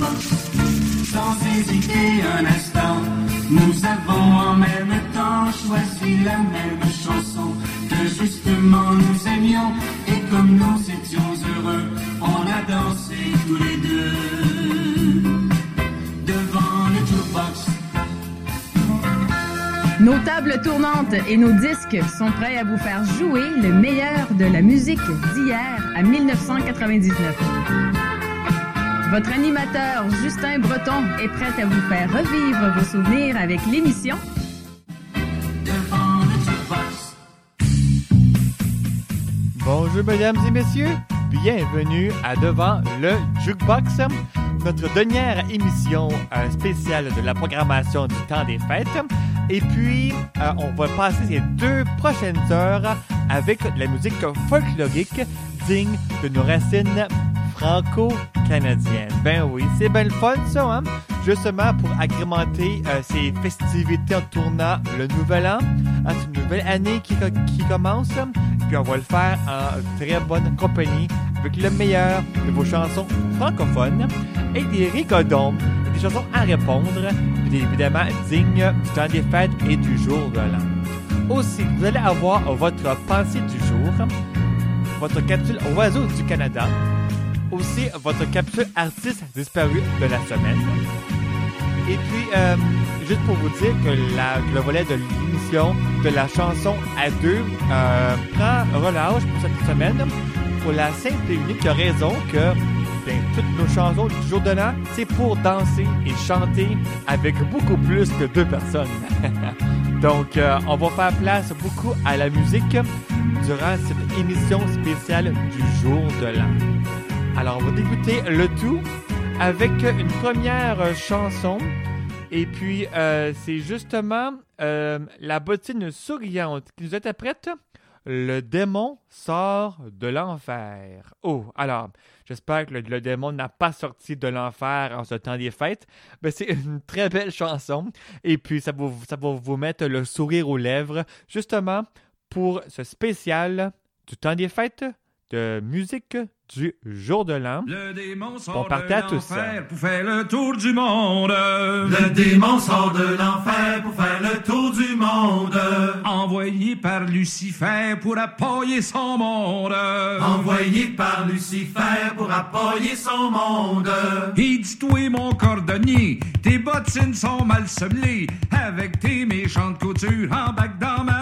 Sans hésiter un instant, nous avons en même temps choisi la même chanson que justement nous aimions et comme nous étions heureux, on a dansé tous les deux devant le jukebox. Nos tables tournantes et nos disques sont prêts à vous faire jouer le meilleur de la musique d'hier à 1999. Votre animateur Justin Breton est prêt à vous faire revivre vos souvenirs avec l'émission Devant le jukebox. Bonjour mesdames et messieurs, bienvenue à Devant le Jukebox, notre dernière émission euh, spéciale de la programmation du temps des fêtes. Et puis, euh, on va passer ces deux prochaines heures avec de la musique folklorique digne de nos racines franco-canadiennes. Ben oui, c'est bien le fun ça, hein? Justement pour agrémenter euh, ces festivités en tournant le nouvel an. Hein, c'est une nouvelle année qui, qui commence. Puis on va le faire en très bonne compagnie avec le meilleur de vos chansons francophones et des rigodons, et des chansons à répondre, puis évidemment dignes du temps des fêtes et du jour de l'an. Aussi, vous allez avoir votre pensée du jour, votre capsule Oiseau du Canada, aussi votre capsule artiste disparu de la semaine. Et puis, euh, juste pour vous dire que le volet de l'émission de la chanson à deux euh, prend relâche pour cette semaine pour la simple et unique raison que ben, toutes nos chansons du jour de l'an, c'est pour danser et chanter avec beaucoup plus que deux personnes. Donc, euh, on va faire place beaucoup à la musique durant cette émission spéciale du jour de l'an. Alors, on va débuter le tout avec une première euh, chanson. Et puis, euh, c'est justement euh, la bottine souriante qui nous interprète Le démon sort de l'enfer. Oh, alors, j'espère que le, démon n'a pas sorti de l'enfer en ce temps des fêtes. Mais c'est une très belle chanson. Et puis, ça va, ça va vous mettre le sourire aux lèvres, justement pour ce spécial du temps des fêtes de musique du jour de l'an. Le démon Bon sort party de à tous. l'enfer pour faire le tour du monde. Le démon sort de l'enfer pour faire le tour du monde. Envoyé par Lucifer pour appuyer son monde. Envoyé par Lucifer pour appuyer son monde. Et dis-toi, mon cordonnier, tes bottines sont mal semblées. Avec tes méchantes coutures, embarque dans ma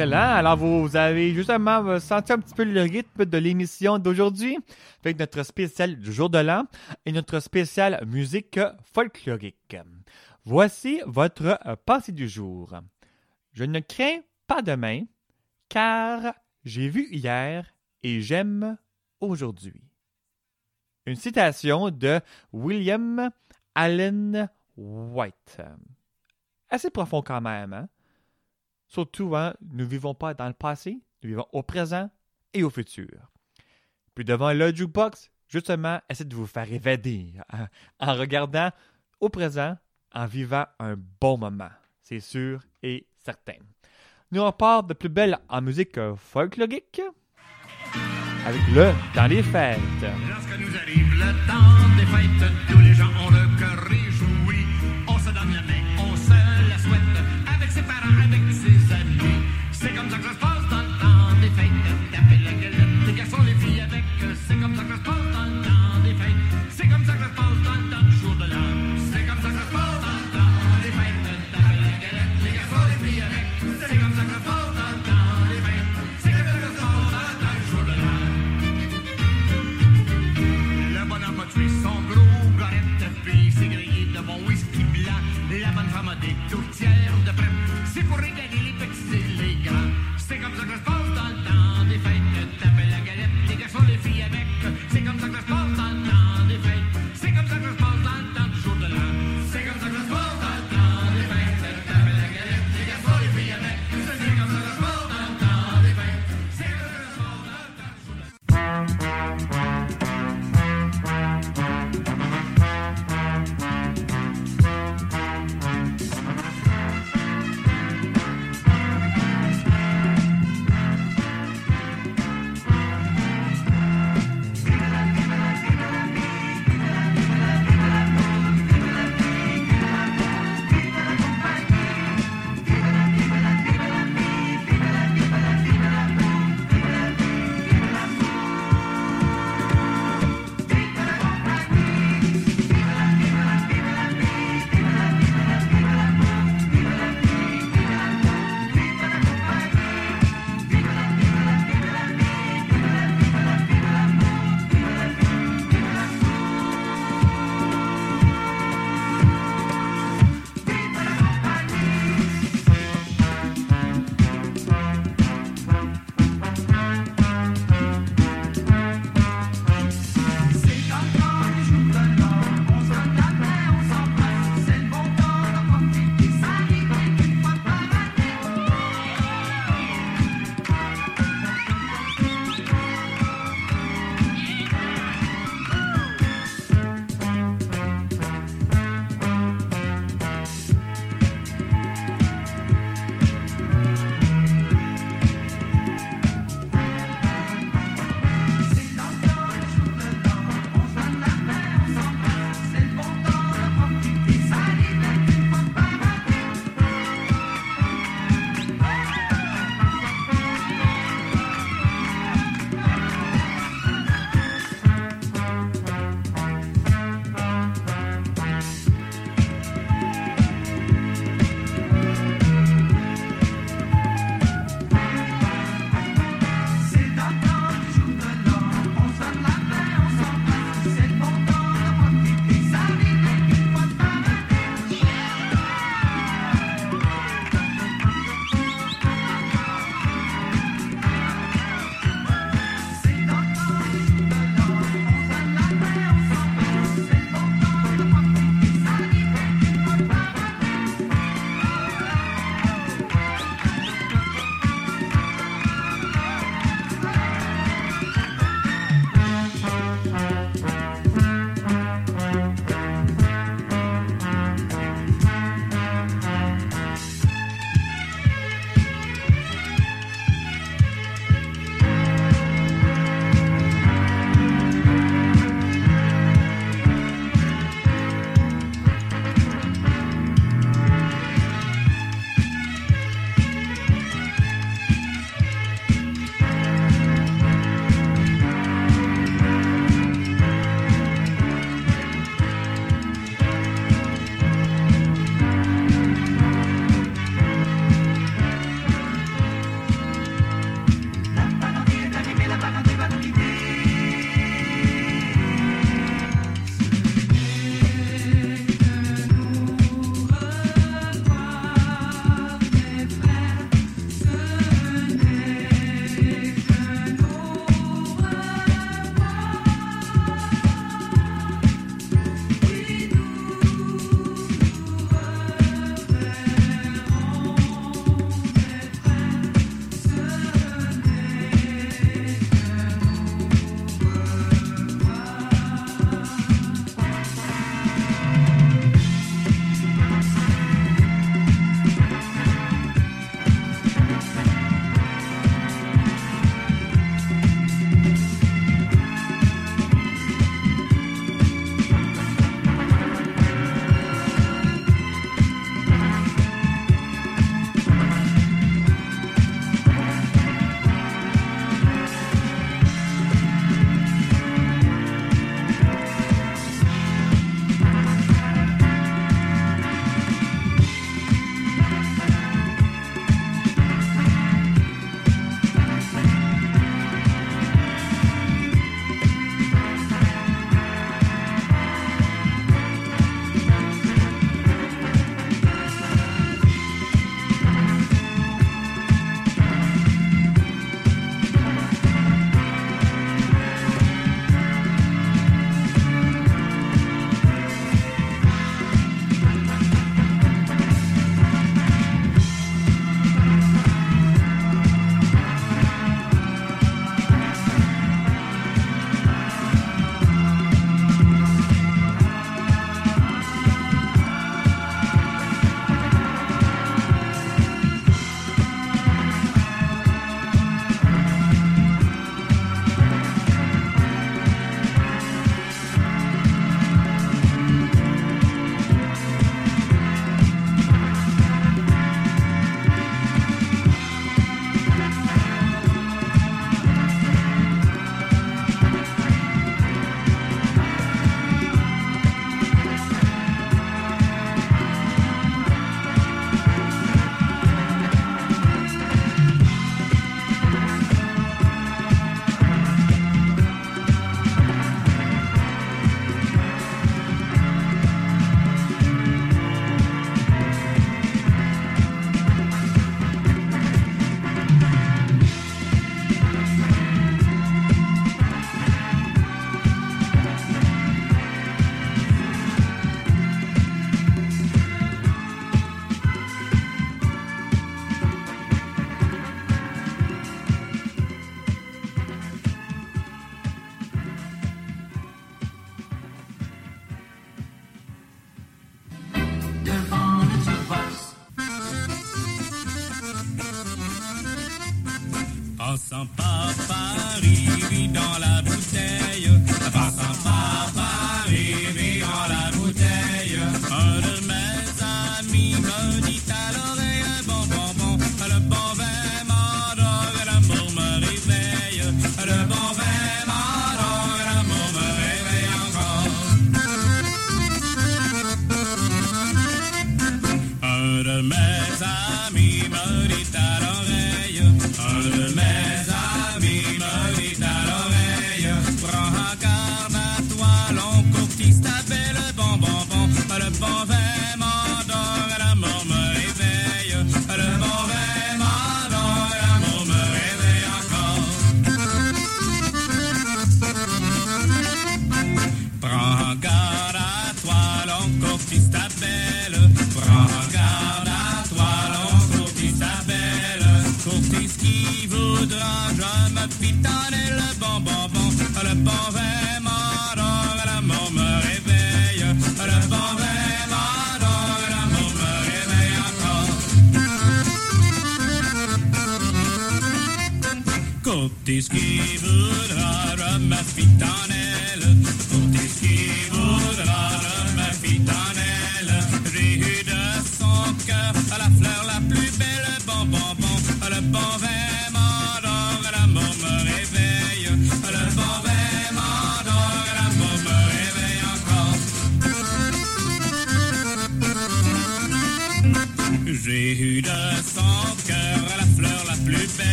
excellent. Alors, vous avez justement euh, senti un petit peu le rythme de l'émission d'aujourd'hui avec notre spécial du jour de l'an et notre spécial musique folklorique. Voici votre euh, passé du jour. Je ne crains pas demain, car j'ai vu hier et j'aime aujourd'hui. Une citation de William Allen White. Assez profond quand même, hein? Surtout, hein, nous ne vivons pas dans le passé, nous vivons au présent et au futur. Puis devant le jukebox, justement, essayez de vous faire évader hein, en regardant au présent, en vivant un bon moment. C'est sûr et certain. Nous on part de plus belle en musique folklorique avec le Dans les fêtes. Lorsque nous arrive le temps des fêtes, tous les gens ont le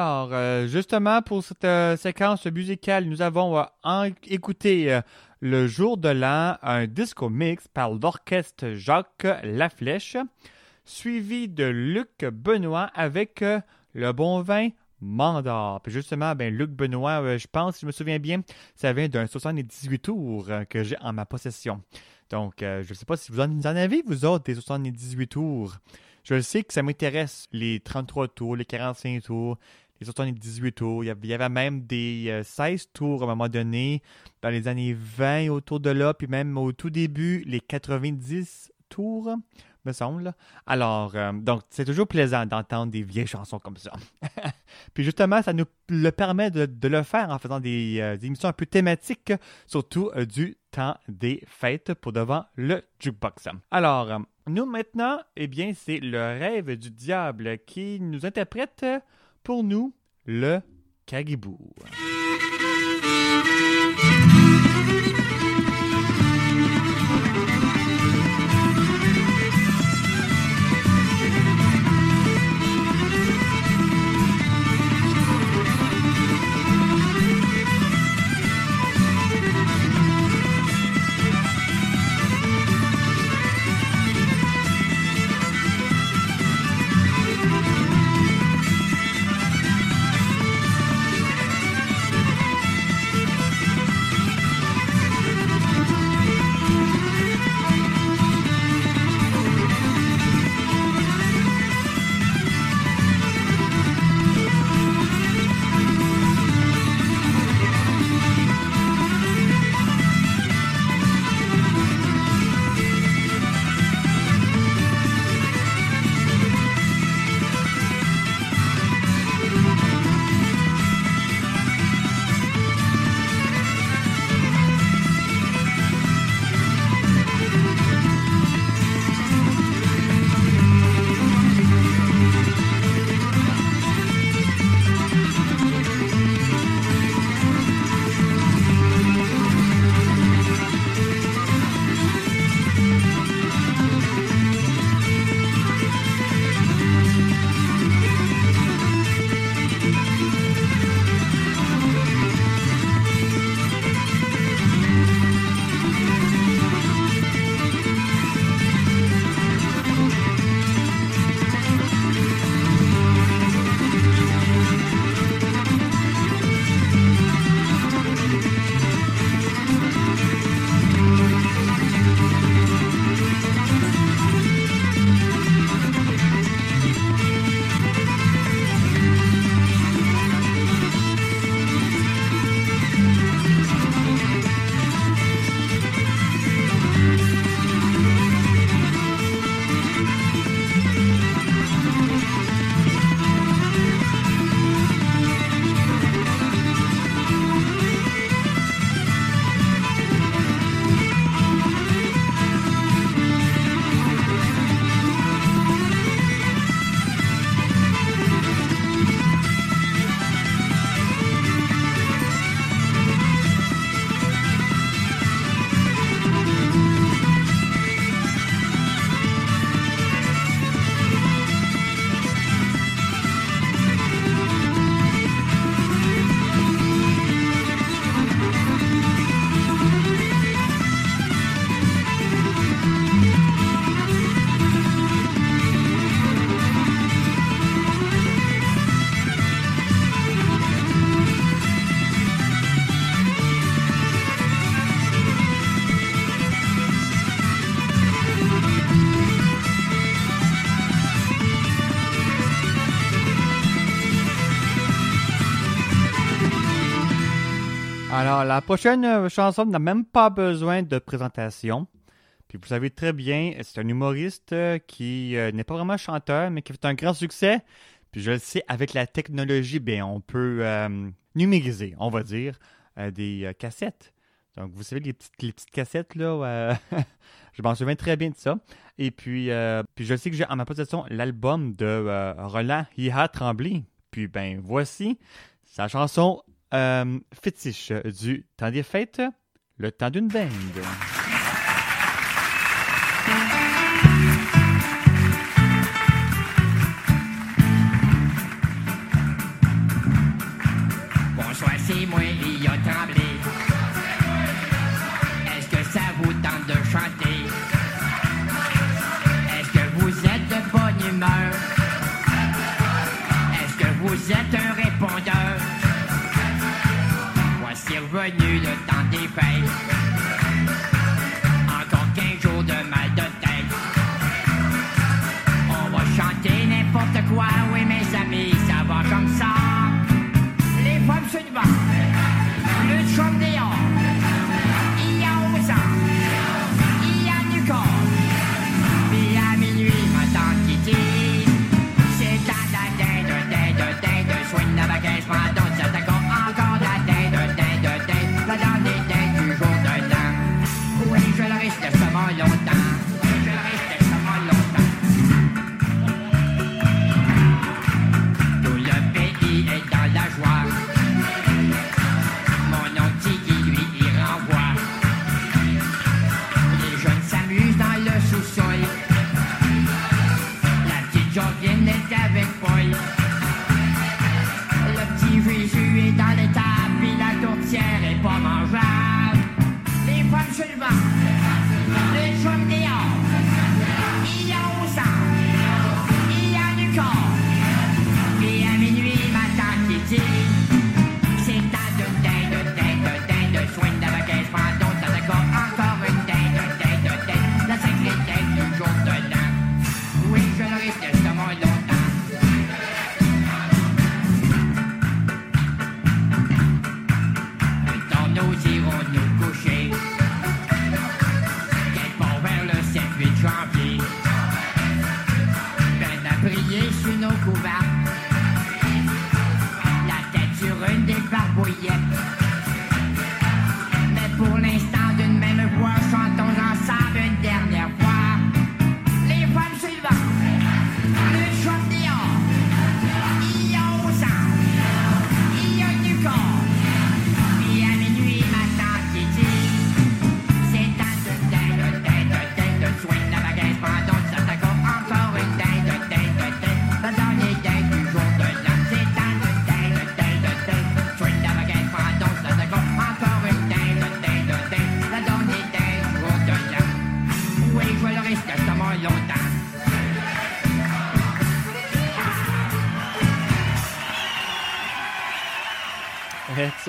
Alors, euh, justement, pour cette euh, séquence musicale, nous avons euh, écouté Le Jour de l'An, un disco mix par l'orchestre Jacques Laflèche, suivi de Luc Benoît avec Le Bon Vin Mandor. Puis justement, ben, Luc Benoît, je pense, si je me souviens bien, ça vient d'un 78 tours que j'ai en ma possession. Donc, je ne sais pas si vous en, vous en avez, vous autres, des 78 tours. Je sais que ça m'intéresse, les 33 tours, les 45 tours, les 78 tours. Il y avait, il y avait même des euh, 16 tours à un moment donné, dans les années 20 autour de là, puis même au tout début, les 90 tours, me semble. Alors, euh, donc, c'est toujours plaisant d'entendre des vieilles chansons comme ça. puis justement, ça nous le permet de, le faire en faisant des, euh, des émissions un peu thématiques, surtout euh, du temps des fêtes pour devant le jukebox. Alors, euh, nous maintenant, eh bien, c'est le rêve du diable qui nous interprète pour nous le Kagibou. La prochaine euh, chanson n'a même pas besoin de présentation. Puis vous savez très bien, c'est un humoriste euh, qui euh, n'est pas vraiment chanteur, mais qui fait un grand succès. Puis je le sais, avec la technologie, bien, on peut numériser, on va dire, des cassettes. Donc, vous savez, les petites, les petites cassettes, là, je m'en souviens très bien de ça. Et puis, puis je sais que j'ai en ma possession l'album de Roland Hiha Tremblay. Puis, ben, voici sa chanson euh, fétiche du temps des fêtes, le temps d'une dingue.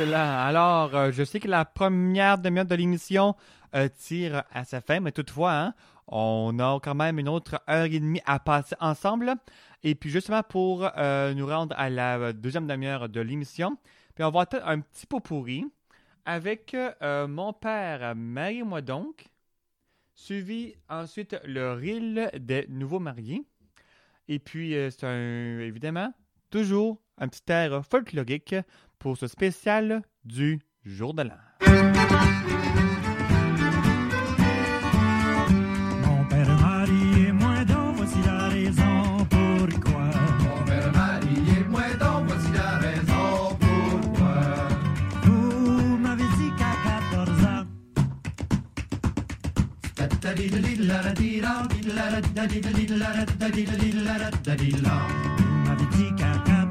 Alors, euh, je sais que la première demi-heure de l'émission euh, tire à sa fin, mais toutefois, hein, on a quand même une autre heure et demie à passer ensemble. Et puis, justement, pour euh, nous rendre à la deuxième demi-heure de l'émission, on va attendre un petit pot pourri avec mon père, Marie-moi donc, suivi ensuite le reel des nouveaux mariés. Et puis, c'est évidemment, toujours un petit air folklorique pour ce spécial du jour de l'an. Mon père marié, moi donc, voici la raison pourquoi. Mon père marié, moi donc, voici la raison pourquoi. Vous m'avez dit qu'à 14 ans, vous m'avez dit qu'à 14 ans,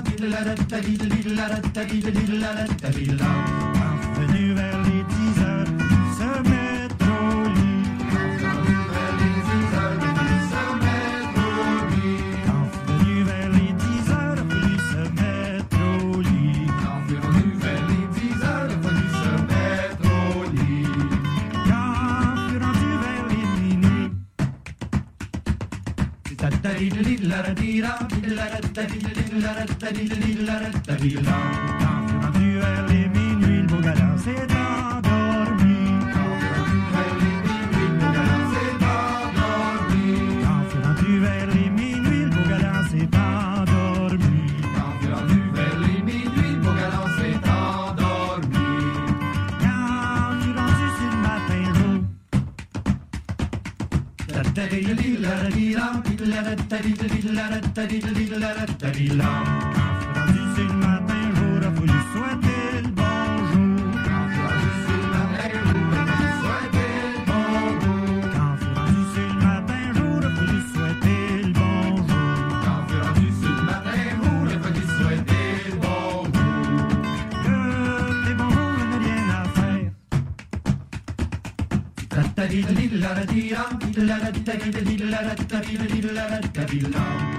Mon père fit réponse à temps, je donnerai consentement. Quand venu quand fut rendu vers les minuit, le beau galant s'est endormi. Quand fut rendu vers les minuit, le beau galant s'est endormi. Quand fut rendu sur le matin da dee da dee da dee da dee da dee da dee da dee da dee da dee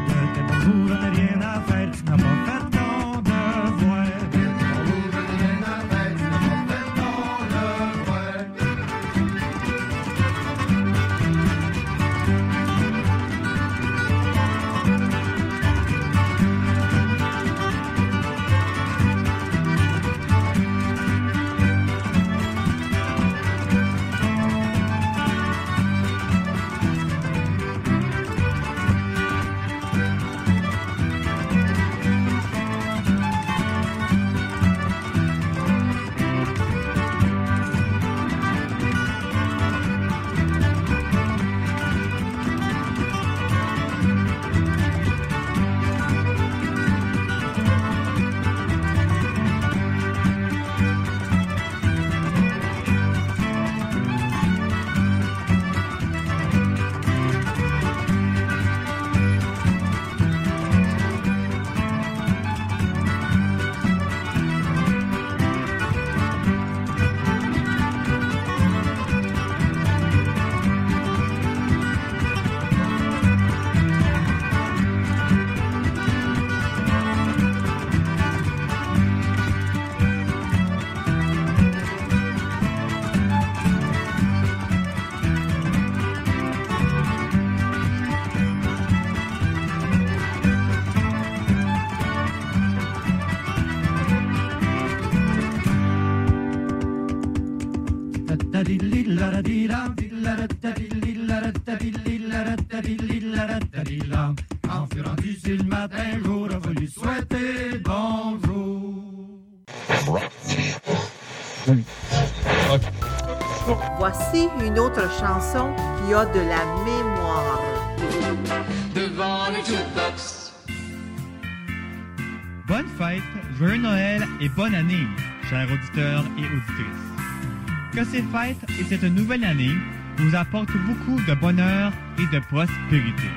Que tes bonjours n'ont rien à faire, tu autre chanson qui a de la mémoire. Devant le jukebox, Bonne fête, joyeux Noël et bonne année, chers auditeurs et auditrices. Que ces fêtes et cette nouvelle année vous apportent beaucoup de bonheur et de prospérité.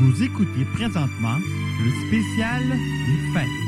Vous écoutez présentement le spécial des fêtes.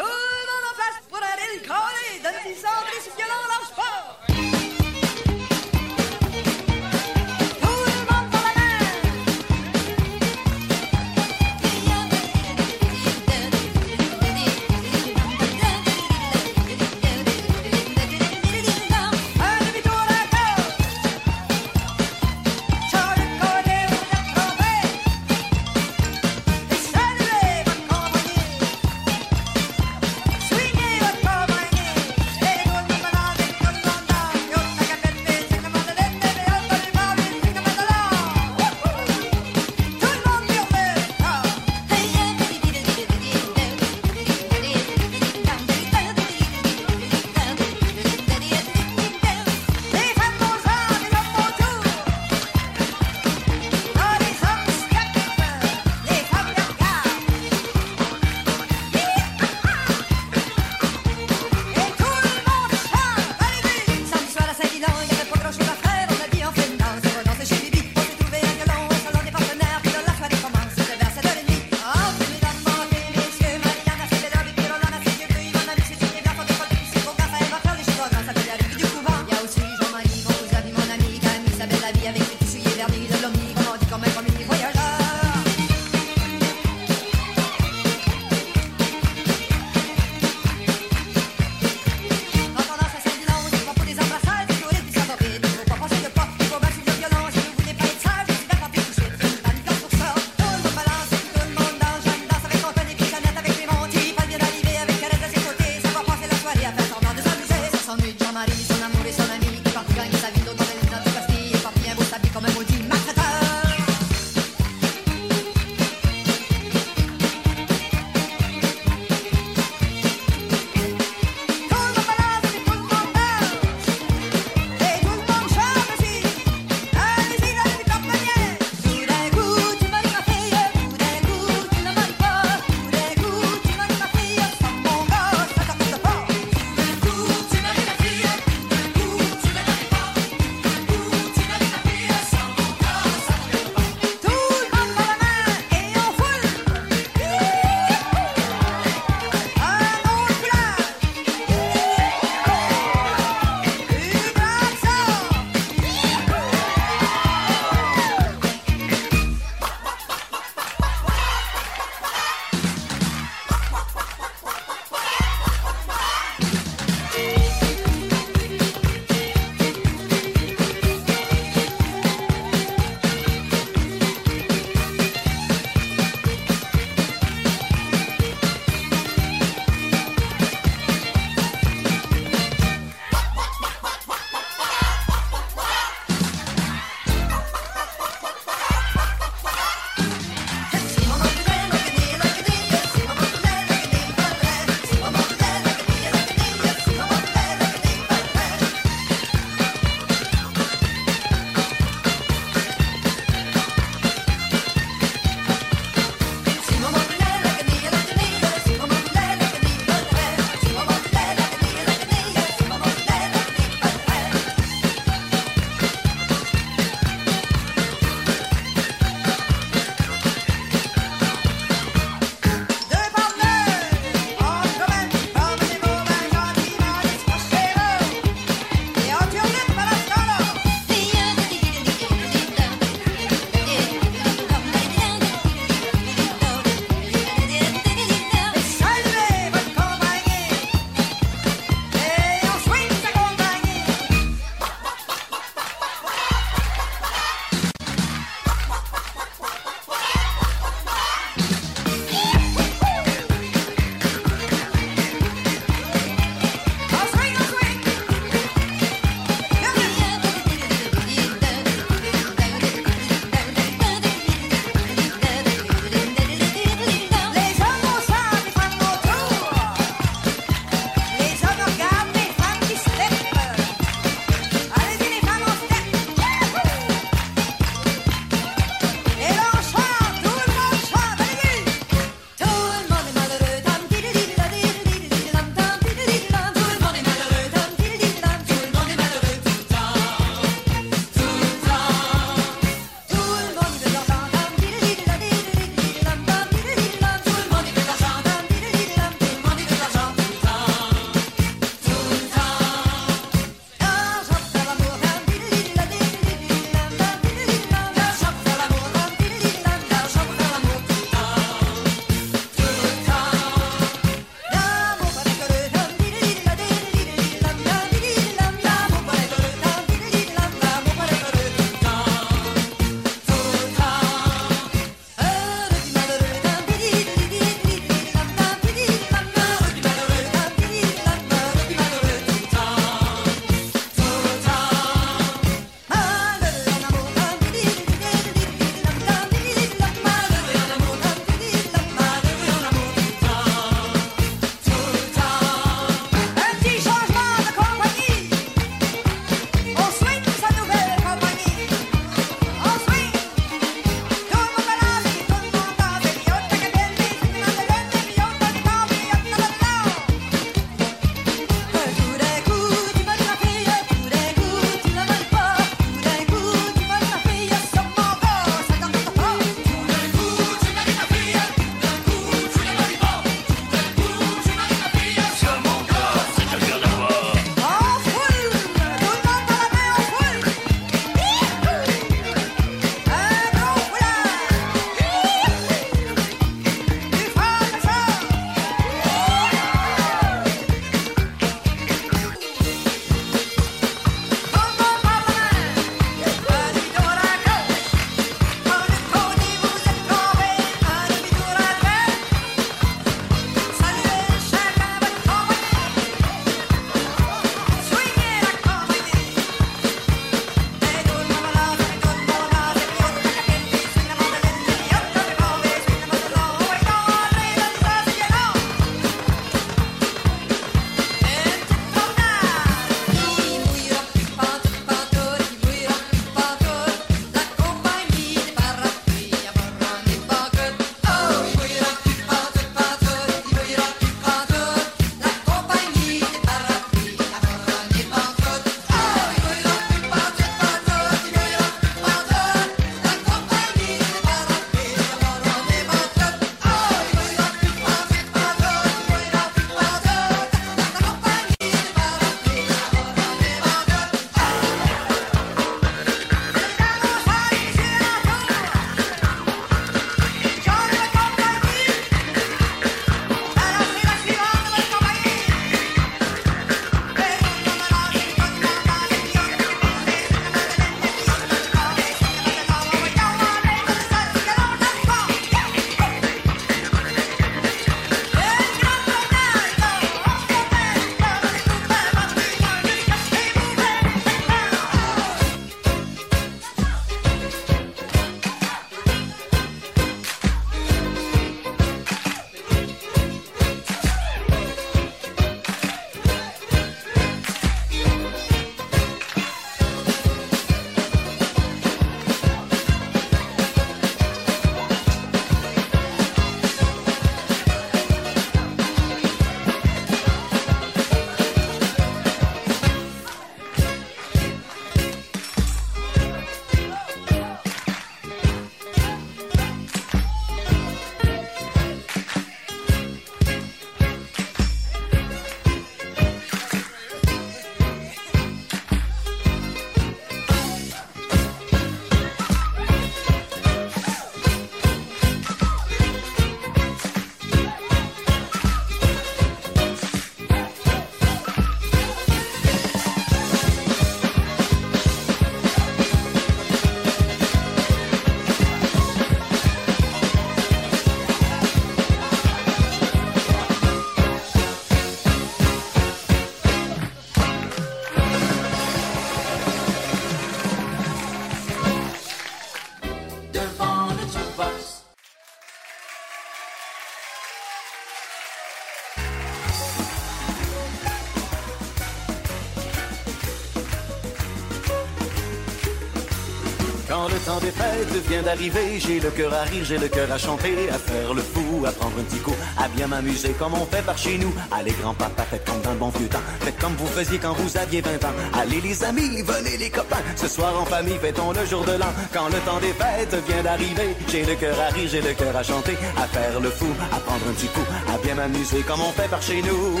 Des fêtes vient d'arriver, j'ai le cœur à rire, j'ai le cœur à chanter, à faire le fou, à prendre un petit coup, à bien m'amuser comme on fait par chez nous. Allez grand-papa, faites comme dans le bon vieux temps, faites comme vous faisiez quand vous aviez 20 ans. Allez les amis, venez les copains, ce soir en famille, fêtons le jour de l'an. Quand le temps des fêtes vient d'arriver, j'ai le cœur à rire, j'ai le cœur à chanter, à faire le fou, à prendre un petit coup, à bien m'amuser comme on fait par chez nous.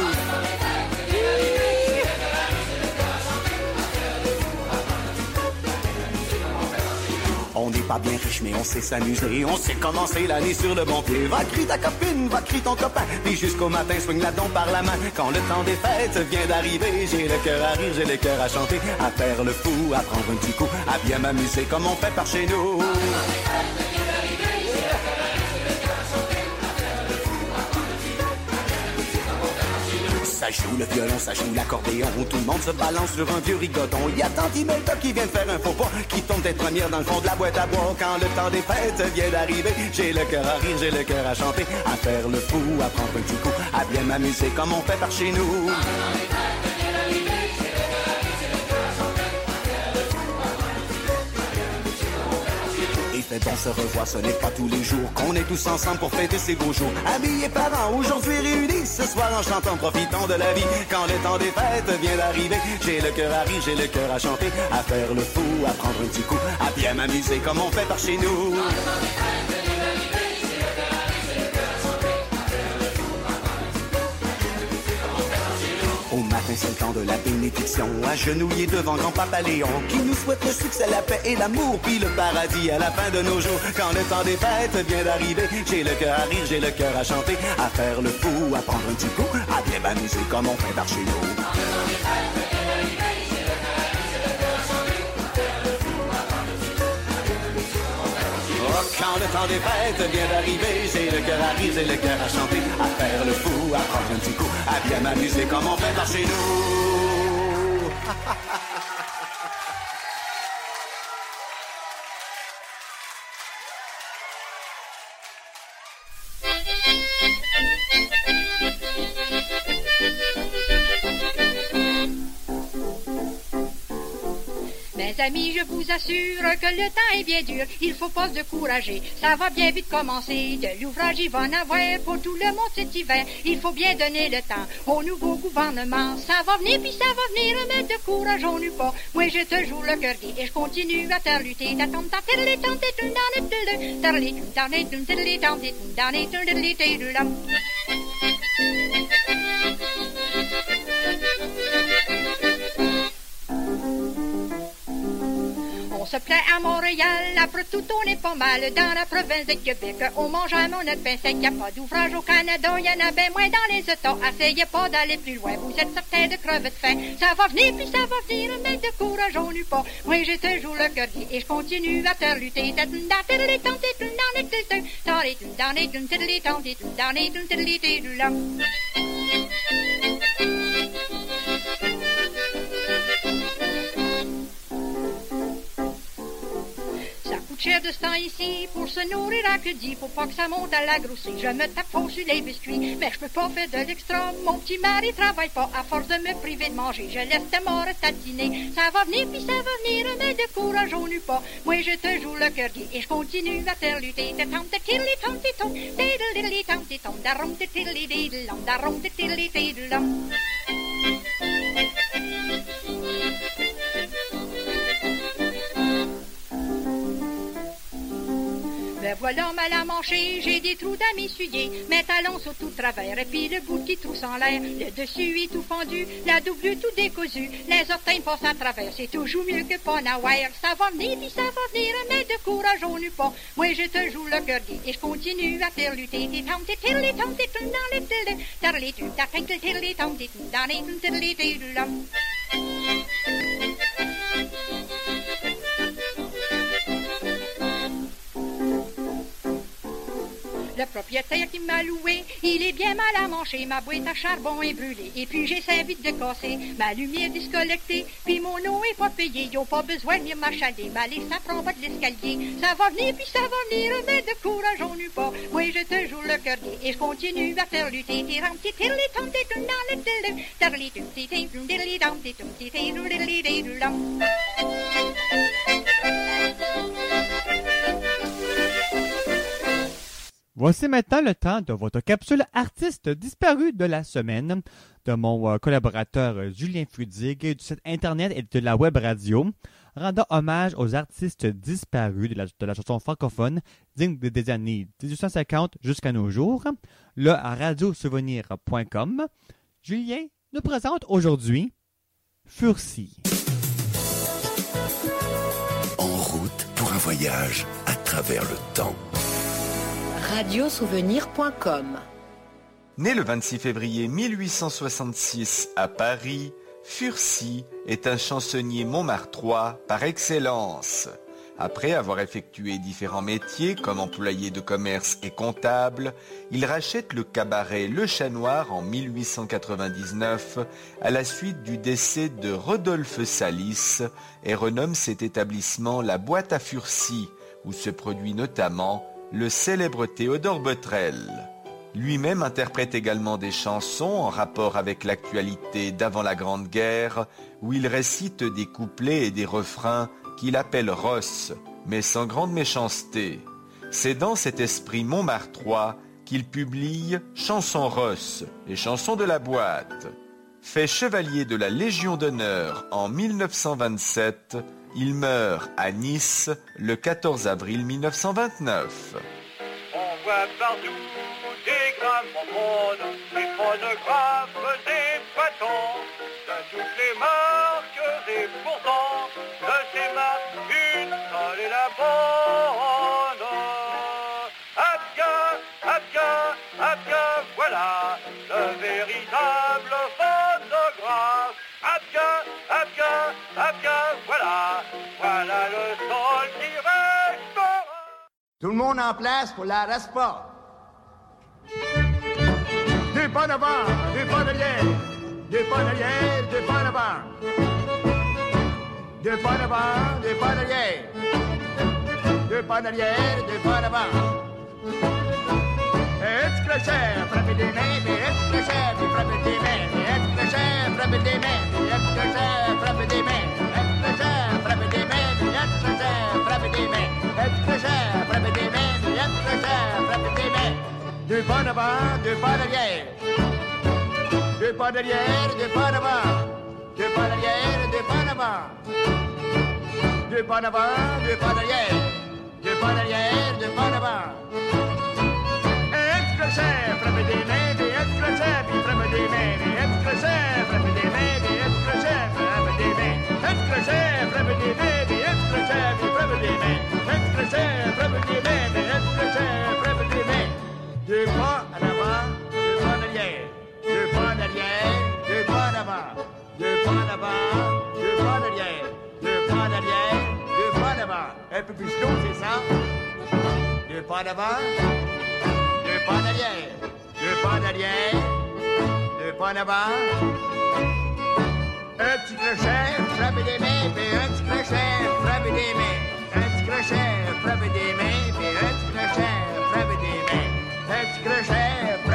Pas bien riche, mais on sait s'amuser. On sait commencer l'année sur le bon pied. Va crier ta copine, va crier ton copain. Puis jusqu'au matin, swing la don par la main. Quand le temps des fêtes vient d'arriver, j'ai le cœur à rire, j'ai le cœur à chanter. À faire le fou, à prendre un petit coup, à bien m'amuser comme on fait par chez nous. Joue le violon, ça joue l'accordéon. Tout le monde se balance sur un vieux rigodon. Il y a Tanti Melta qui vient de faire un faux pas, qui tombe d'être première dans le fond de la boîte à bois. Quand le temps des fêtes vient d'arriver, j'ai le cœur à rire, j'ai le cœur à chanter, à faire le fou, à prendre un petit coup, à bien m'amuser comme on fait par chez nous. Bon se revoir, ce n'est pas tous les jours qu'on est tous ensemble pour fêter ces beaux jours. Amis et parents, aujourd'hui réunis, ce soir en chantant, profitons de la vie. Quand le temps des fêtes vient d'arriver, j'ai le cœur à rire, j'ai le cœur à chanter, à faire le fou, à prendre un petit coup, à bien m'amuser comme on fait par chez nous. Temps de la bénédiction. Agenouillé devant grand-papa Léon, qui nous souhaite le succès, la paix et l'amour, puis le paradis à la fin de nos jours. Quand le temps des fêtes vient d'arriver, j'ai le cœur à rire, j'ai le cœur à chanter, à faire le fou, à prendre un petit coup, à bien m'amuser comme on fait par chez nous. Le temps des fêtes vient d'arriver, j'ai le cœur à rire, j'ai le cœur à chanter, à faire le fou, à prendre un petit coup, à bien m'amuser comme on fait par chez nous. amis, je vous assure que le temps est bien dur, il faut pas se décourager, ça va bien vite commencer. De l'ouvrage, il va en avoir pour tout le monde cet hiver. Il faut bien donner le temps au nouveau gouvernement. Ça va venir, puis ça va venir, mais de courage, on n'eut pas. Moi, te joue le cœur gai et je continue à te lutter. Ta se plaît à Montréal, après tout on est pas mal. Dans la province de Québec, on mange à mon pain sec. Y a pas d'ouvrage au Canada, y en a bien moins dans les États. Essayez pas d'aller plus loin, vous êtes certain de crever de faim. Ça va venir, puis ça va venir, mais de courage on n'eut pas. Moi j'ai toujours le cœur et je continue à te lutter. Cher de ce temps ici pour se nourrir à que dit. Faut pas que ça monte à la grossée. Je me tape fort sur les biscuits, mais je peux pas faire de l'extra. Mon petit mari travaille pas à force de me priver de manger. Je laisse tes morts tatiner. Ça va venir puis ça va venir, mais de courage on n'eut pas. Moi je te joue le cœur et je continue à te lutter. Te Voilà mal à manger, j'ai des trous à m'essuyer, mes talons sont tout travers, et puis le bout qui trousse en l'air, le dessus est tout fendu, la double tout décousu, les orteils passent à travers, c'est toujours mieux que n'avoir. Ça va venir, puis ça va venir, mais de courage on n'eut pas. Moi je te joue le cœur gai, et je continue à faire lutter. Des tum dans les tilly, tarly tum ta tinkle tilly tom ti tum dans les tum Le propriétaire qui m'a loué, il est bien mal à manger. Ma boîte à charbon est brûlée. Et puis j'ai cinq vite de casser. Ma lumière discollectée. Puis mon eau est pas payée. Ont pas besoin de m'achaler. Ma liste, ça prend pas de l'escalier. Ça va venir, puis ça va venir. Mais de courage, on n'eut pas. Moi, je te joue le cœur. Et je continue à faire lutter. Tiram, ti, Voici maintenant le temps de votre capsule artiste disparu de la semaine de mon euh, collaborateur euh, Julien Fudig du site internet et de la web radio, rendant hommage aux artistes disparus de la, chanson francophone digne des, années 1850 jusqu'à nos jours, le radiosouvenir.com. Julien nous présente aujourd'hui Furcy. En route pour un voyage à travers le temps. Radiosouvenir.com Né le 26 février 1866 à Paris, Furcy est un chansonnier montmartrois par excellence. Après avoir effectué différents métiers comme employé de commerce et comptable, il rachète le cabaret Le Chat Noir en 1899 à la suite du décès de Rodolphe Salis et renomme cet établissement la Boîte à Furcy où se produit notamment le célèbre Théodore Botrel. Lui-même interprète également des chansons en rapport avec l'actualité d'avant la Grande Guerre, où il récite des couplets et des refrains qu'il appelle Ross, mais sans grande méchanceté. C'est dans cet esprit montmartrois qu'il publie Chansons Ross, les chansons de la boîte. Fait chevalier de la Légion d'honneur en 1927, il meurt à Nice le 14 avril 1929. On voit partout des gramophones, des phonographes, des bâtons, de toutes les marques et pourtant, Tout le monde en place pour la RASPA. Deux pas devant, deux pas derrière. Deux pas derrière, deux pas devant. Deux pas devant, deux pas derrière. Deux pas derrière, deux pas devant. Et tu clochère, frappez des mains, mais et tu clochère, puis frappez des mains, mais et tu clochère, frappez des mains, mais et tu clochère, frappez des mains, et tu clochère, frappez des mains, mais et tu clochère, frappez des mains, et tu clochère, frappez des mains, mais et tu clochère, frappez des mains. Deux pas devant, deux pas derrière. Deux pas derrière, deux pas devant. Deux pas derrière, deux pas devant. Deux pas devant, deux pas derrière. Deux pas derrière, deux pas devant. Clochère, frappez des mains. Un peu plus c'est? Deux pas deux pas. Un petit crochet, frappez des mains, puis un petit crochet, frappez des mains. Crochet, frappez des mains, puis crochet, petit crochet,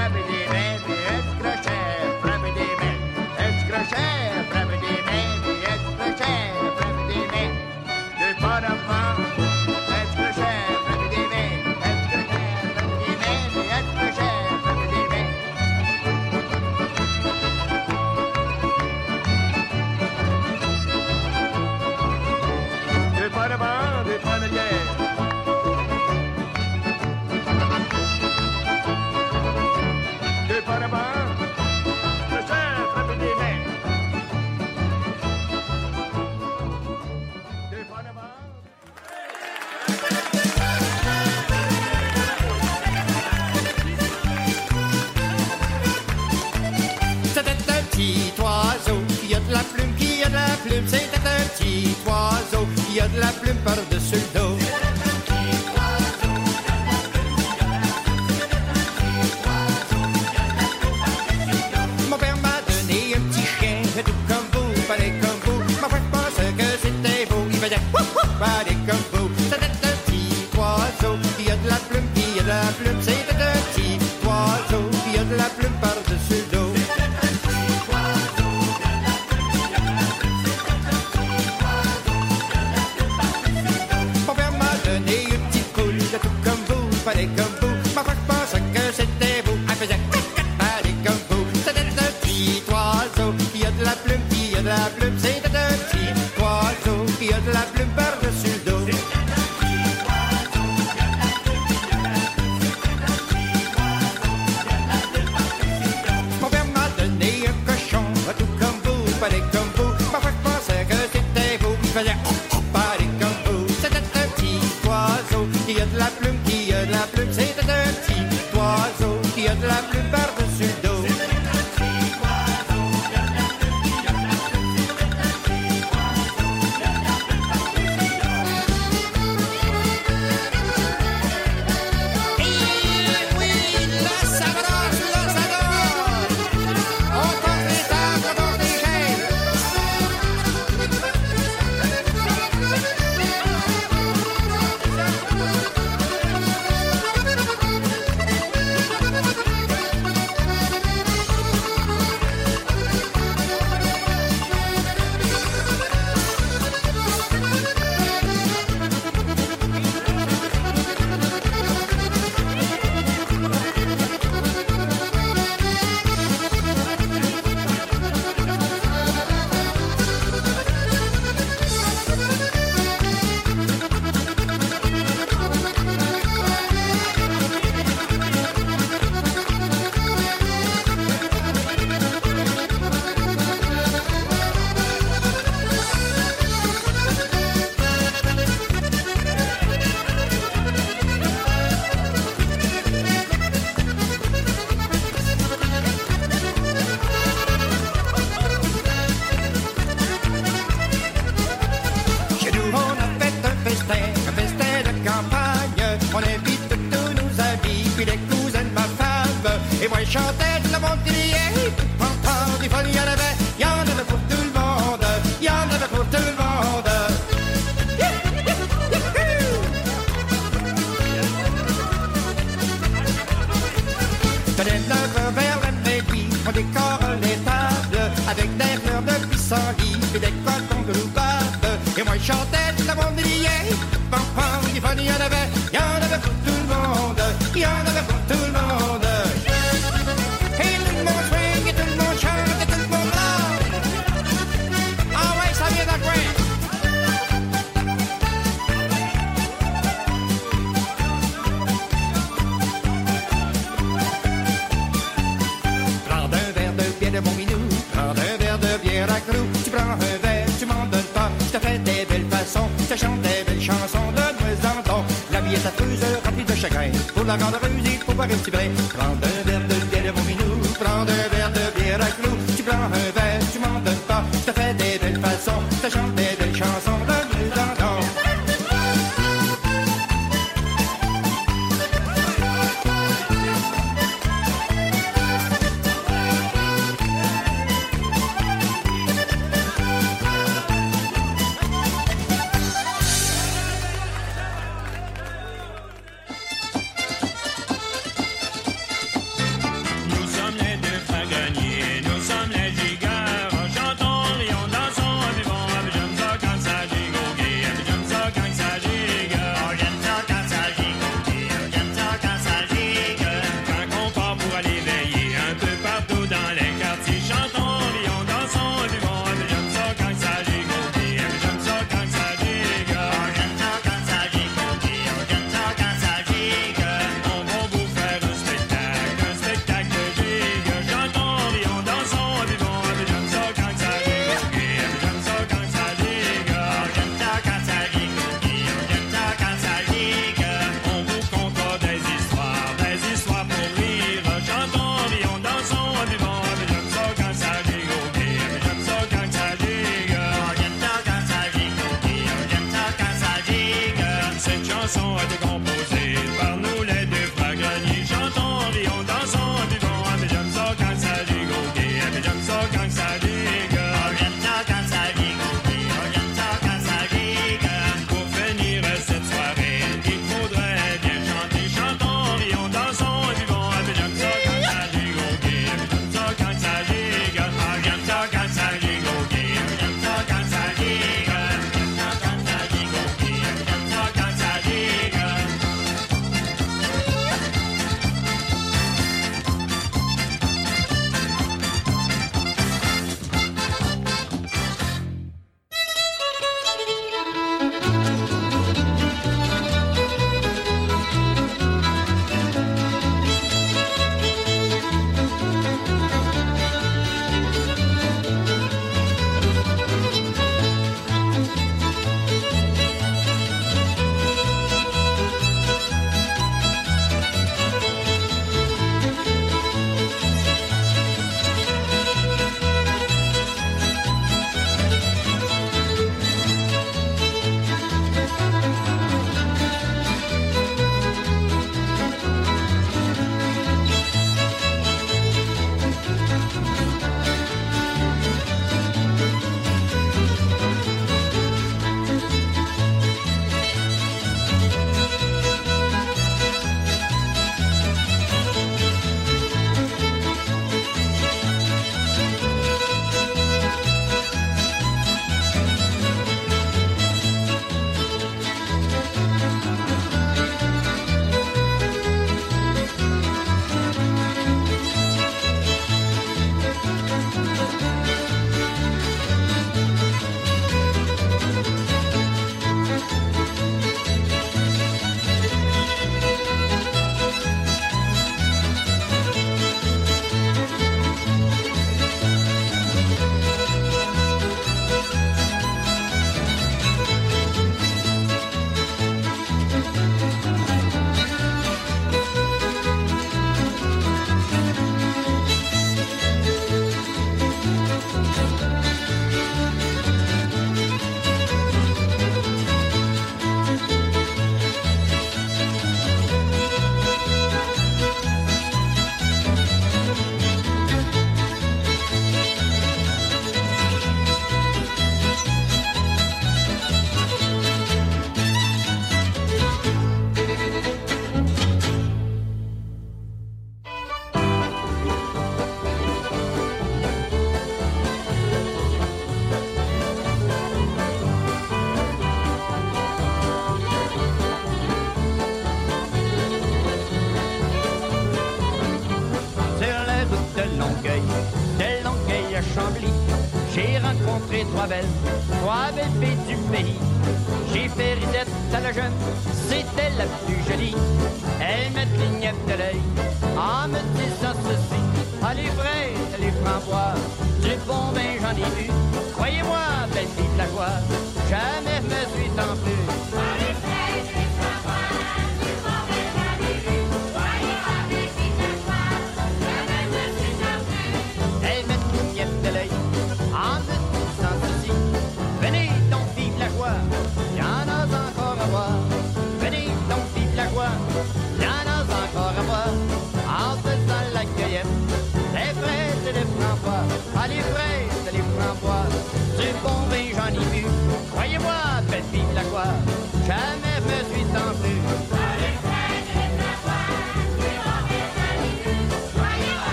qui a de la plume par-dessus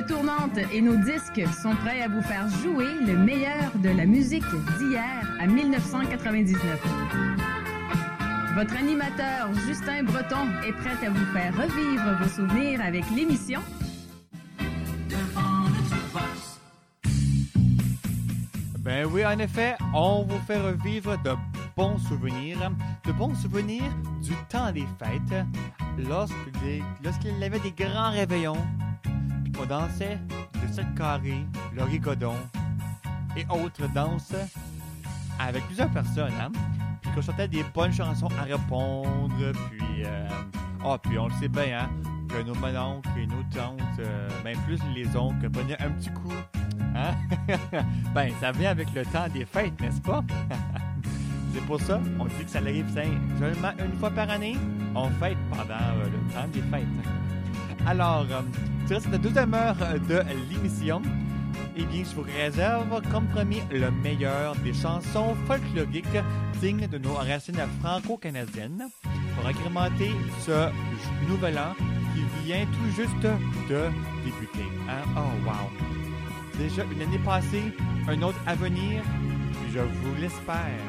Nos tables tournantes et nos disques sont prêts à vous faire jouer le meilleur de la musique d'hier à 1999. Votre animateur Justin Breton est prêt à vous faire revivre vos souvenirs avec l'émission. Ben oui, en effet, on vous fait revivre de bons souvenirs, de bons souvenirs du temps des fêtes, lorsqu'il y avait des grands réveillons, qu'on dansait le 7 carré, le rigodon et autres danses avec plusieurs personnes, hein? Puis qu'on chantait des bonnes chansons à répondre, puis... euh, Ah, puis on le sait bien, hein? Que nos mononcles et nos tantes, euh, même plus les oncles, prenaient un petit coup, hein? ben, ça vient avec le temps des fêtes, n'est-ce pas? C'est pour ça, on dit que ça arrive seulement une fois par année. On fête pendant euh, le temps des fêtes. Alors, euh, c'est cette deuxième heure de l'émission. Eh bien, je vous réserve comme promis le meilleur des chansons folkloriques dignes de nos racines franco-canadiennes pour agrémenter ce nouvel an qui vient tout juste de débuter. hein? Oh, wow! Déjà une année passée, un autre à venir, je vous l'espère.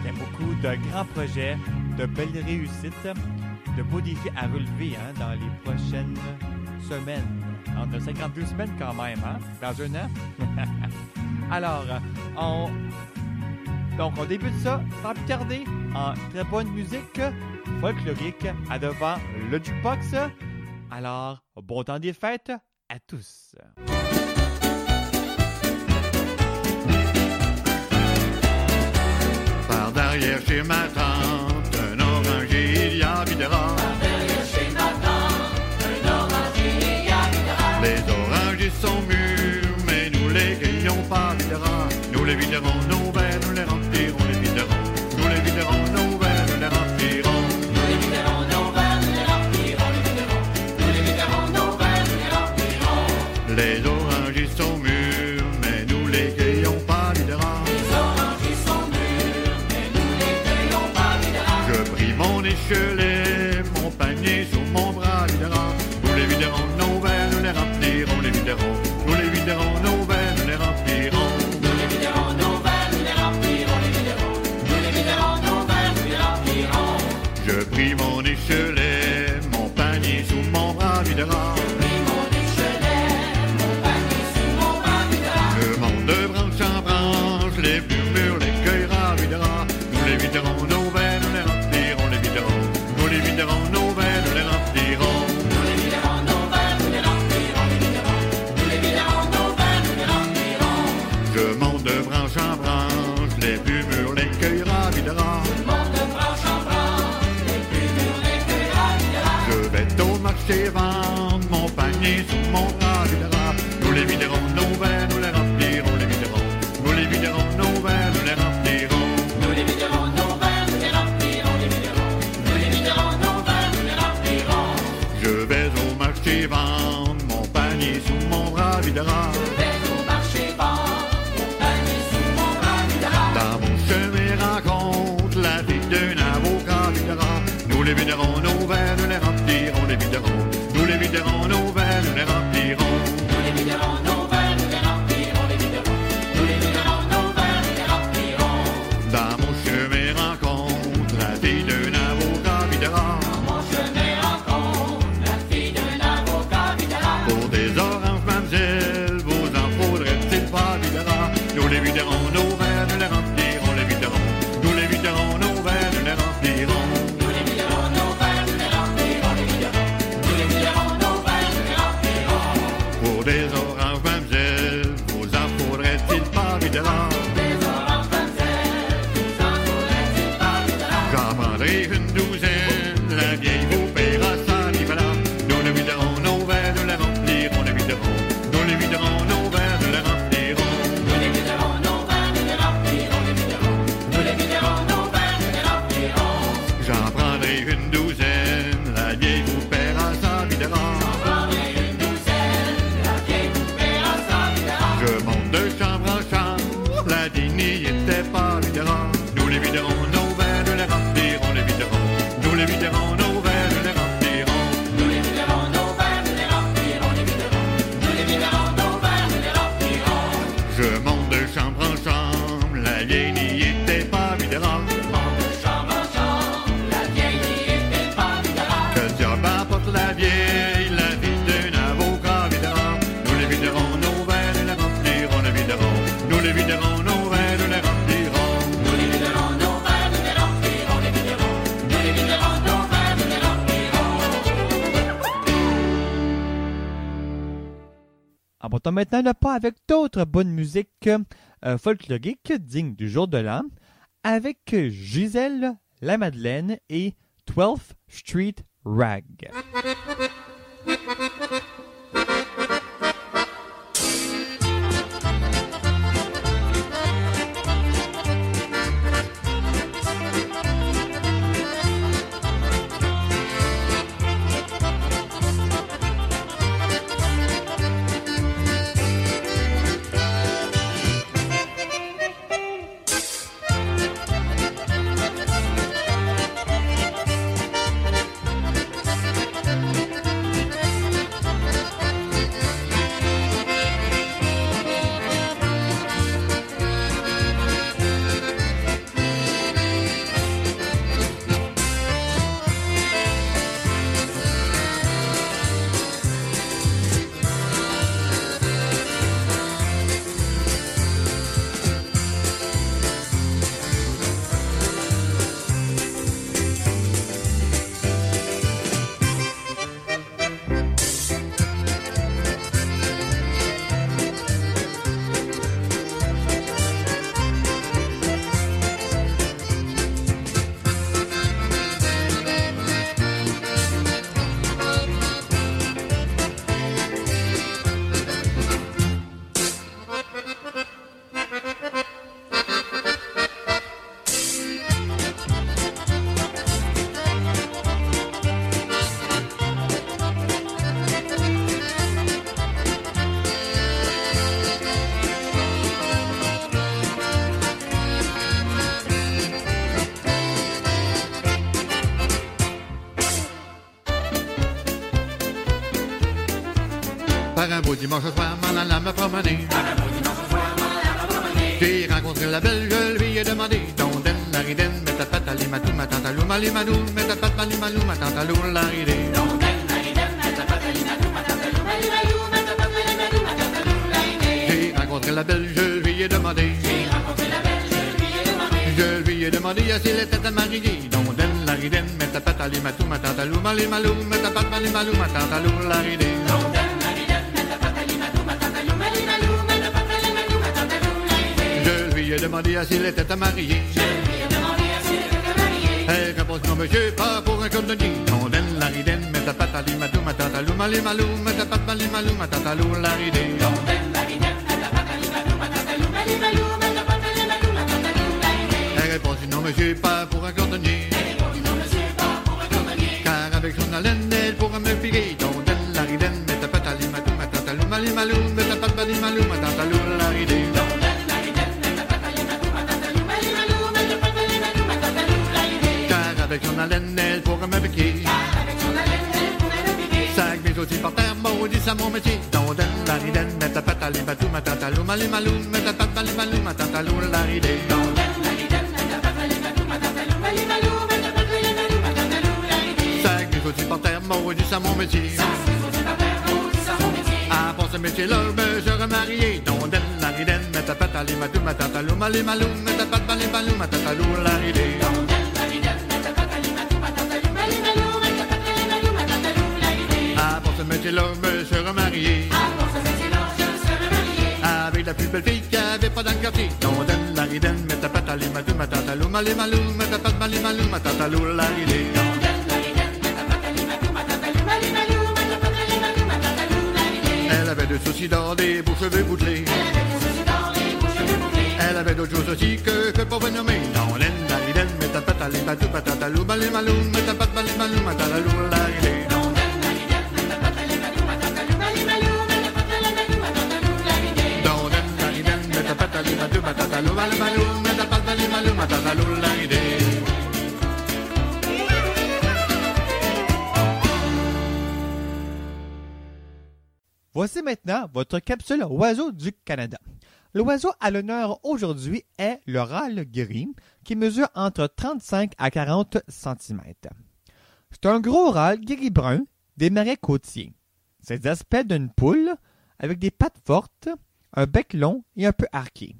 Il y a beaucoup de grands projets, de belles réussites, de beaux défis à relever hein, dans les prochaines semaines. On a 52 semaines quand même, hein, dans un an? Alors, on... Donc, on débute ça sans plus tarder en très bonne musique folklorique à devant le jukebox. Alors, bon temps des fêtes à tous. Par derrière chez ma tante, videra. Nous maintenant le pas avec d'autres bonnes musiques euh, folkloriques dignes du jour de l'an, avec Gisèle La Madeleine et 12th Street Rag. Beau dimanche soir, m'en allant me promener. J'ai rencontré la belle, je lui ai demandé Dondaine, la ridenne, mets ta patte à limatou, ma tante à lou, ma limadou, mets ta patte à limalou, ma tante à lou, la ridée. J'ai rencontré la belle, je lui ai demandé Je lui ai demandé si elle était mariée Dondaine, la ridenne, mets ta patte à limatou, ma tante à lou, ma limalou, mets ta patte à limalou, ma tante à lou, la ridée. Je lui ai demandé à s'il était marié. Elle répond non monsieur, pas pour un cordonnier. On donne la ridenne, mais ta patte à limadou, ma tante à lou, ma limalou, mais ta patte à limalou, ma tante à lou, la ridée. Elle répond non monsieur, pas pour un cordonnier. Car avec son haleine, maudit ça mon métier. Dans donne la ridenne, mets ta patte à limadou, ma tante à lou, ma limalou, mets ta patte à limalou, ma tante à lou, la ridée. Sac mes aussi par terre, maudit ça mon métier. Ah, pour ce métier-là, je serais marié. Dans donne la ridenne, mets ta patte à limadou, ma tante à lou, ma limalou, mets ta patte à limalou, ma tante à lou, la métier-là, me serais marié. Avec la plus belle fille qui avait pas dans le quartier. La ta patte ma tante à lou, ma limalou, mets ta patte à limalou, ma tante à lou, la ridée. Elle avait soucis d'or, des beaux cheveux bouclés. Elle avait d'autres choses aussi que, que pour vous nommer. Dans l'aine, la mets ta patte à limadou, ma tante à lou, ma ta patte à limalou, ma la. Voici maintenant votre capsule Oiseau du Canada. L'oiseau à l'honneur aujourd'hui est le râle gris, qui mesure entre 35 à 40 cm. C'est un gros râle gris-brun des marais côtiers. Ses aspects d'une poule, avec des pattes fortes, un bec long et un peu arqué.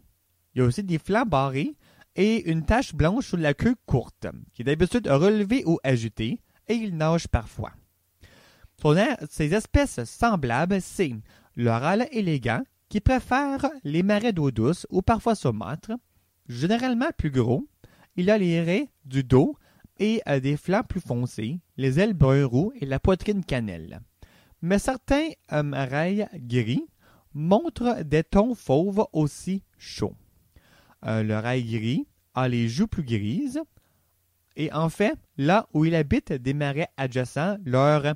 Il y a aussi des flancs barrés et une tache blanche sur la queue courte, qui est d'habitude relevée ou agitée, et il nage parfois. Ses espèces semblables, c'est le râle élégant, qui préfère les marais d'eau douce ou parfois saumâtres, généralement plus gros. Il a les raies du dos et euh, des flancs plus foncés, les ailes brun roux et la poitrine cannelle. Mais certains euh, rails gris montrent des tons fauves aussi chauds. Euh, le rail gris a les joues plus grises. Et en fait, là où il habite des marais adjacents, leur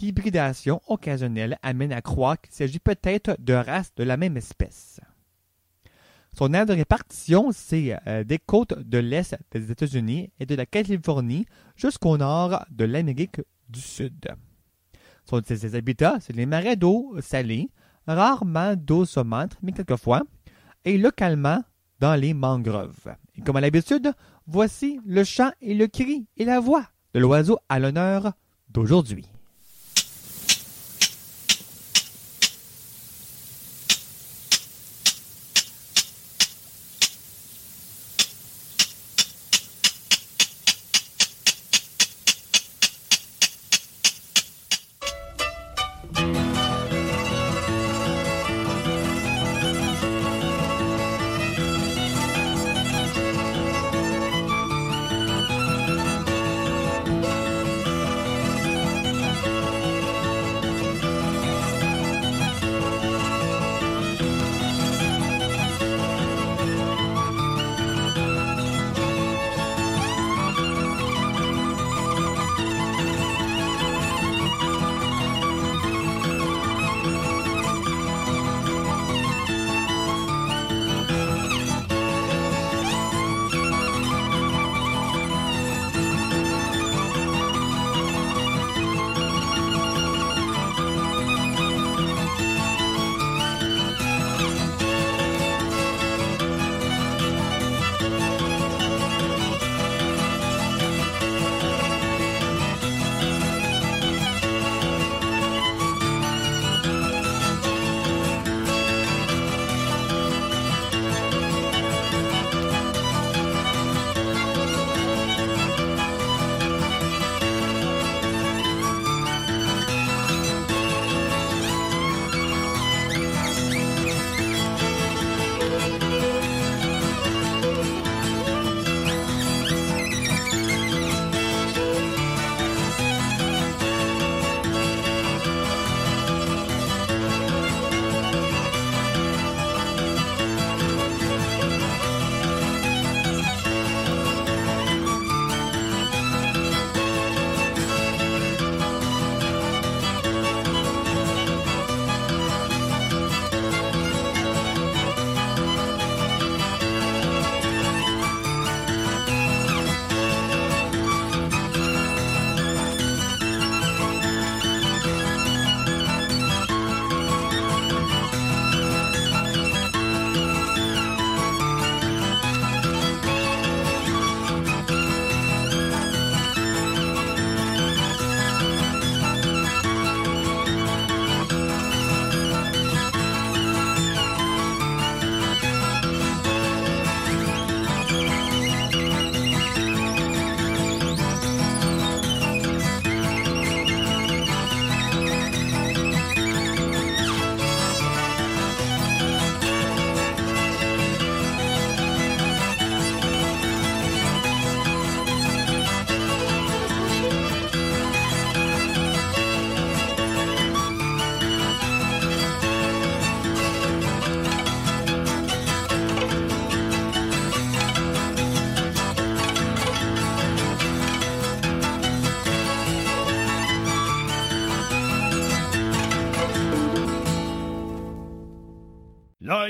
hybridation occasionnelle amène à croire qu'il s'agit peut-être de races de la même espèce. Son aire de répartition, c'est euh, des côtes de l'Est des États-Unis et de la Californie jusqu'au nord de l'Amérique du Sud. Son, ses habitats, c'est les marais d'eau salée, rarement d'eau saumâtre, mais quelquefois, et localement dans les mangroves. Et comme à l'habitude, voici le chant et le cri et la voix de l'oiseau à l'honneur d'aujourd'hui.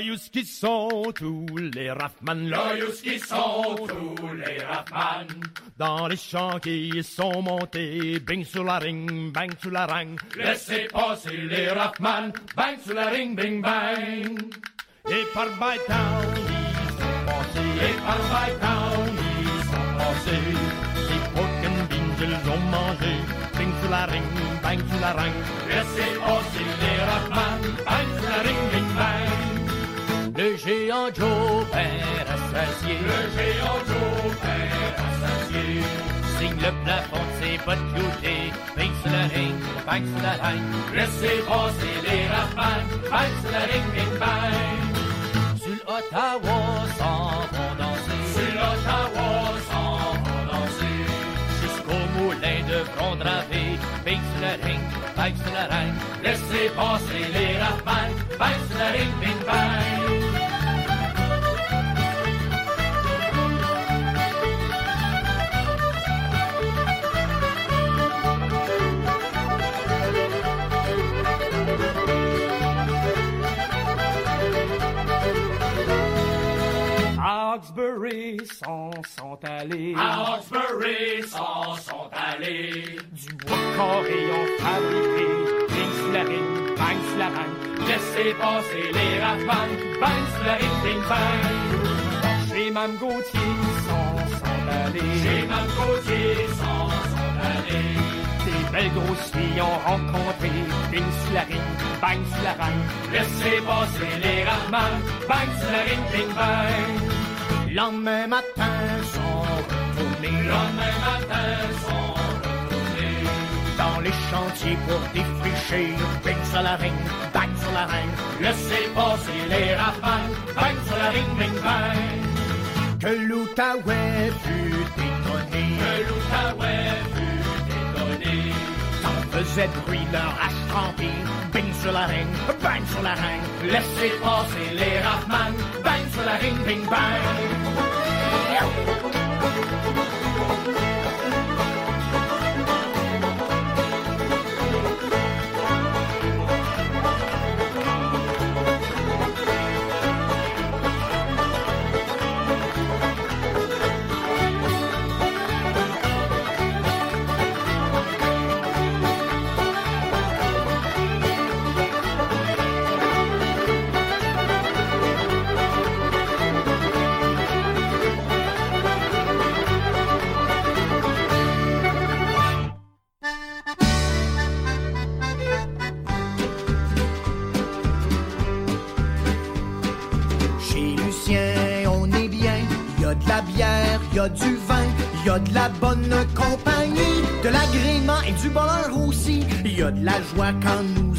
Là, qui sont tous les Raffman, Là, qui sont tous les Raffman. Dans les champs qui sont montés, bing sur la ring, bang sur la ring. Laissez passer les Raffman, bang sur la ring, bing bang. Et par Bytown, ils sont passés, Et par Bytown, ils sont passés. les and beans, ils ont mangé, bing sur la ring, bang sur la ring. Laissez passer les Raffman, bang sur la ring, bing bang. Le géant Joe, père associé, Le géant Joe, père associé. signe le plafond de ses bottes cloutées, bing sur la ring, bang sur la ring. Laissez passer les Raffman, bang sur la ring, bing bang. Sur l'Ottawa s'en vont danser, Sur l'Ottawa, s'en vont danser. jusqu'au moulin de front dravé, bing sur la ring, bang sur la ring. Laissez passer les Raffman, bang sur la ring, bing bang. À Hawkesbury s'en sont allés, À s'en sont allés. du bois carré ont fabriqué, bing sur la ring, bang sur la ring. Laissez passer les Raffman, bang sur la ring, bang. Chez Mme Gauthier s'en sont allés, Chez Mme Gauthier, s'en sont allés. des belles grosses filles ont rencontré, bing sur la ring, ring. Laissez passer les Raffman, bang sur la ring, bing bang. Lendemain matin sont retournés, Lendemain matin, sont retournés. dans les chantiers pour défricher, bing sur la ring, bang sur la ring. Laissez passer les Raffman, bang sur la ring, bing bang. Que l'Outaouais fut étonné, Que l'Outaouais faisait bruit leur hache bing sur la ring, bang sur la ring. Laissez passer les Raffman, bang sur la ring, bing bang. A du vin, y a de la bonne compagnie, de l'agrément et du bonheur aussi. Y a de la joie quand nous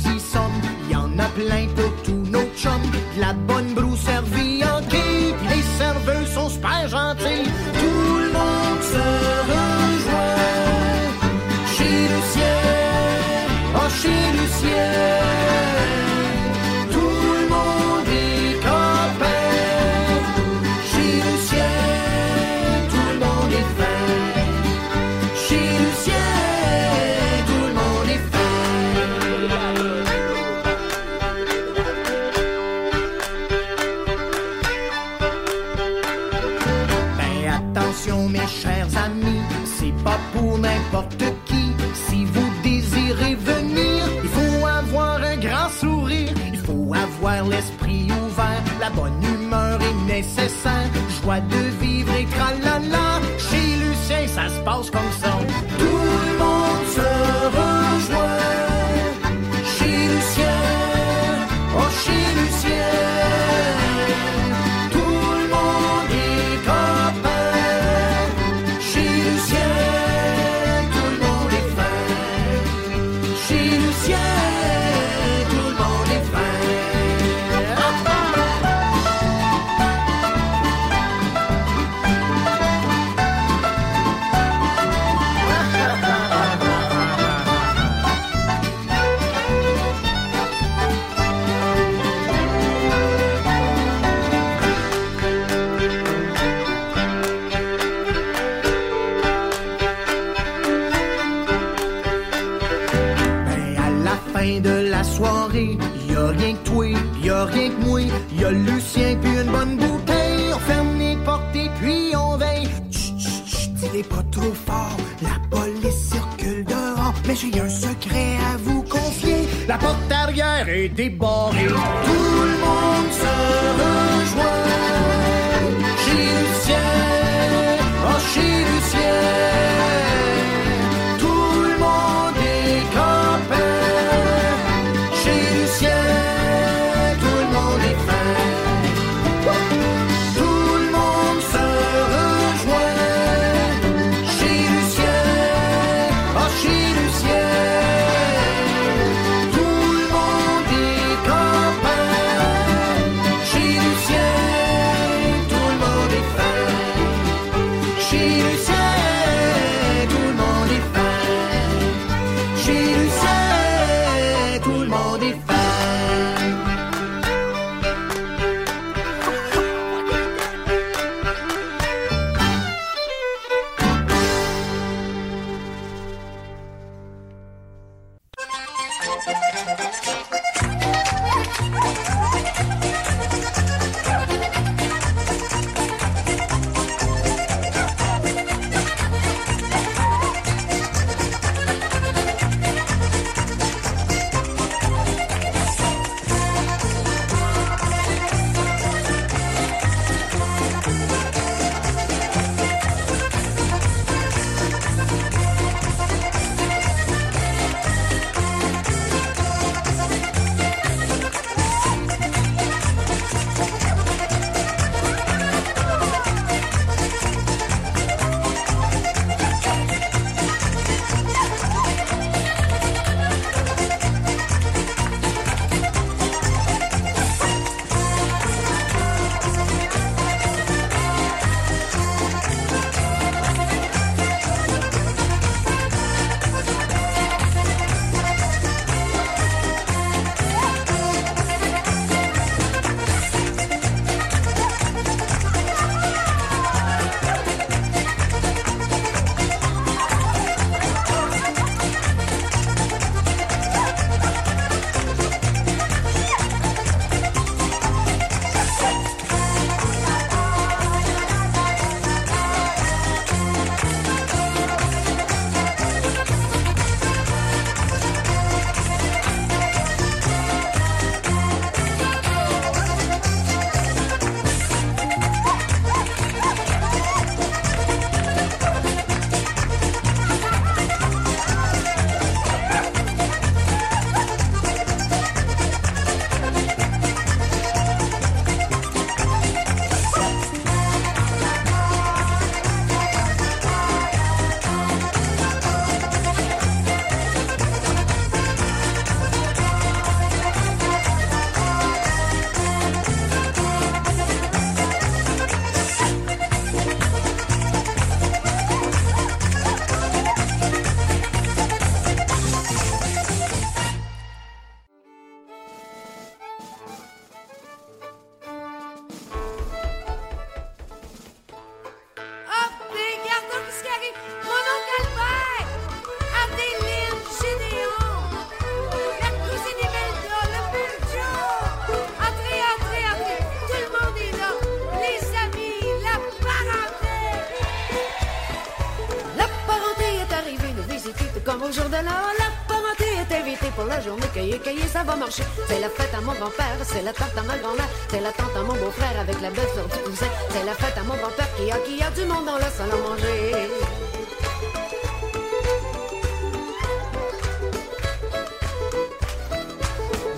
la journée cueillir, cueillir, ça va marcher. C'est la fête à mon grand-père, c'est la tante à ma grand-mère, c'est la tante à mon beau-frère avec la belle sœur du cousin. C'est la fête à mon grand-père qui a, qui a du monde dans le salon manger.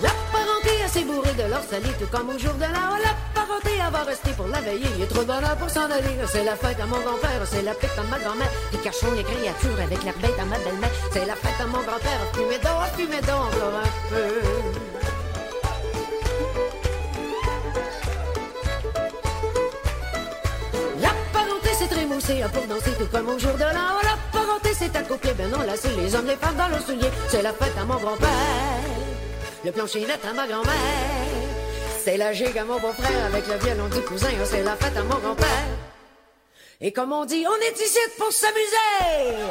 La parenté a s'est bourrée de leur salé tout comme au jour de. La elle va rester pour la veiller. Il est trop de pour s'en aller. C'est la fête à mon grand-père, c'est la fête à ma grand-mère. Les cachons, les créatures avec l'air bête à ma belle-mère. C'est la fête à mon grand-père. Fumez donc, fumez donc, un peu. La parenté s'est trémoussée pour danser tout comme au jour de l'an. La parenté s'est accouplée, ben non, là, c'est les hommes, les femmes dans leurs souliers. C'est la fête à mon grand-père. Le plancher-net à ma grand-mère. C'est la gigue à mon beau-frère avec le violon du cousin. C'est la fête à mon grand-père. Et comme on dit, on est ici pour s'amuser.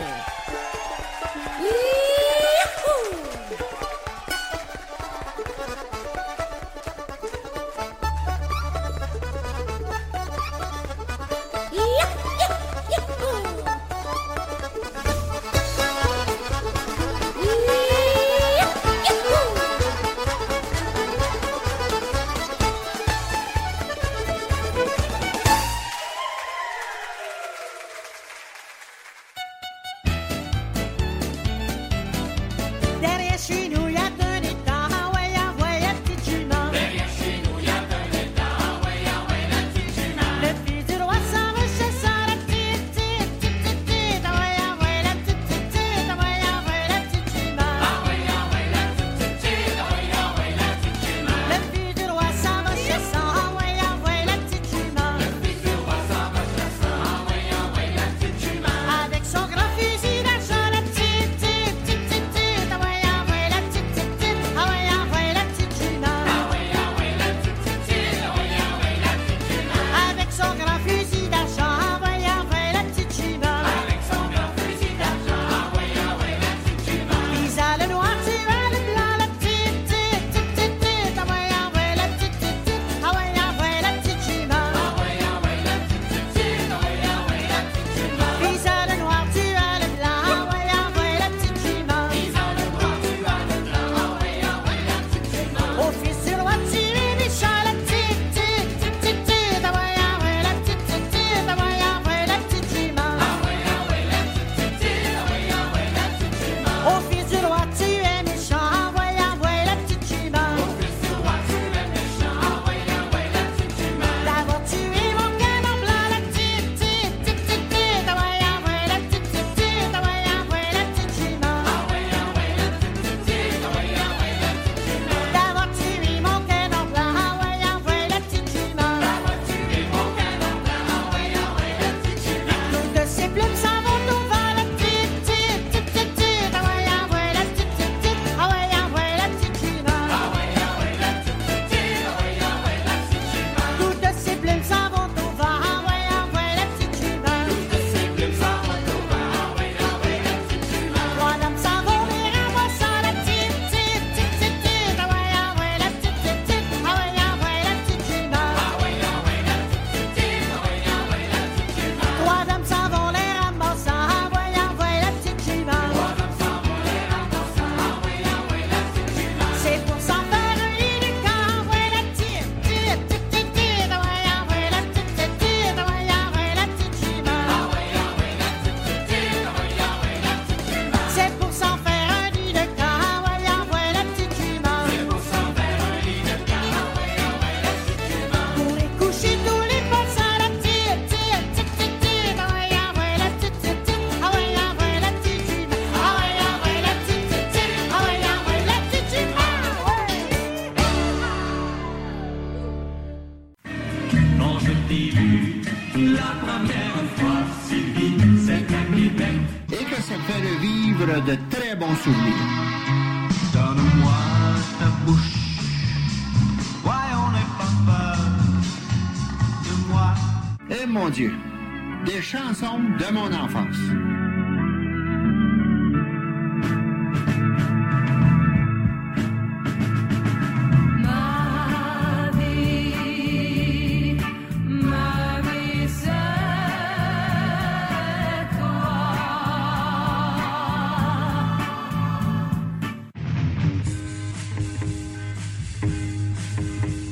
de mon enfance.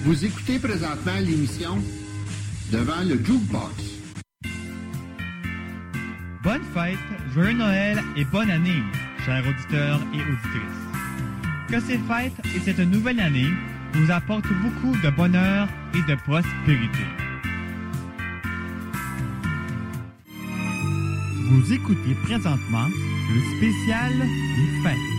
Vous écoutez présentement l'émission Devant le Jukebox fêtes, joyeux Noël et bonne année, chers auditeurs et auditrices. Que ces fêtes et cette nouvelle année nous apportent beaucoup de bonheur et de prospérité. Vous écoutez présentement le spécial des fêtes.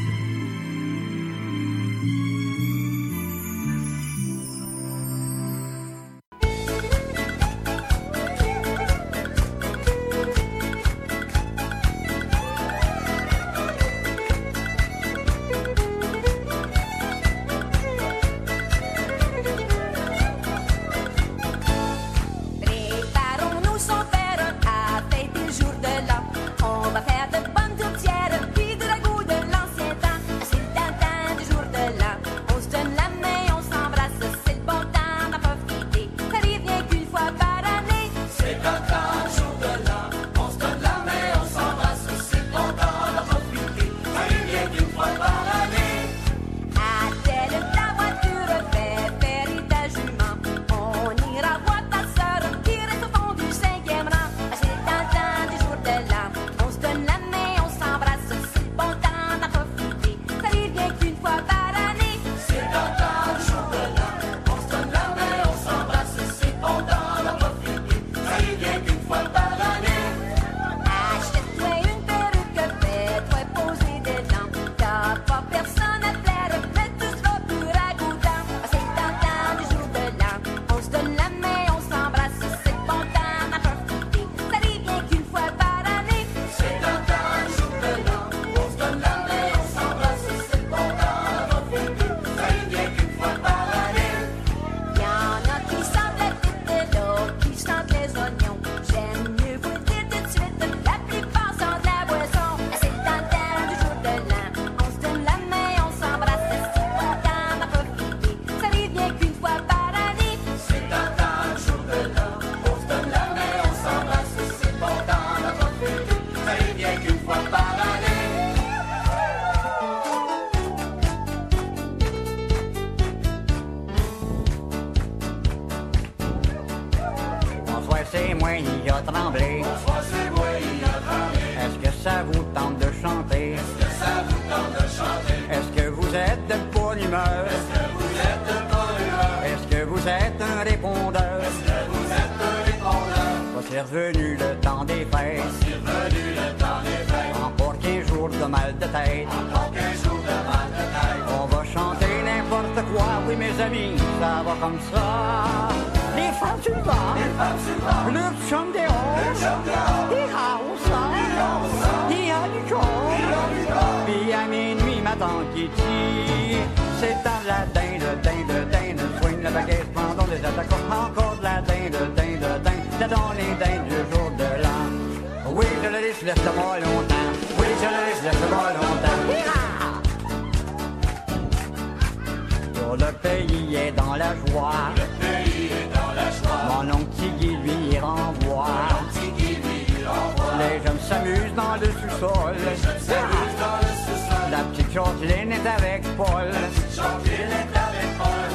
joie. Le pays est dans la joie. Mon oncle Tigui lui renvoie. Les jeunes s'amusent dans le sous-sol. La petite Jacqueline est avec Paul.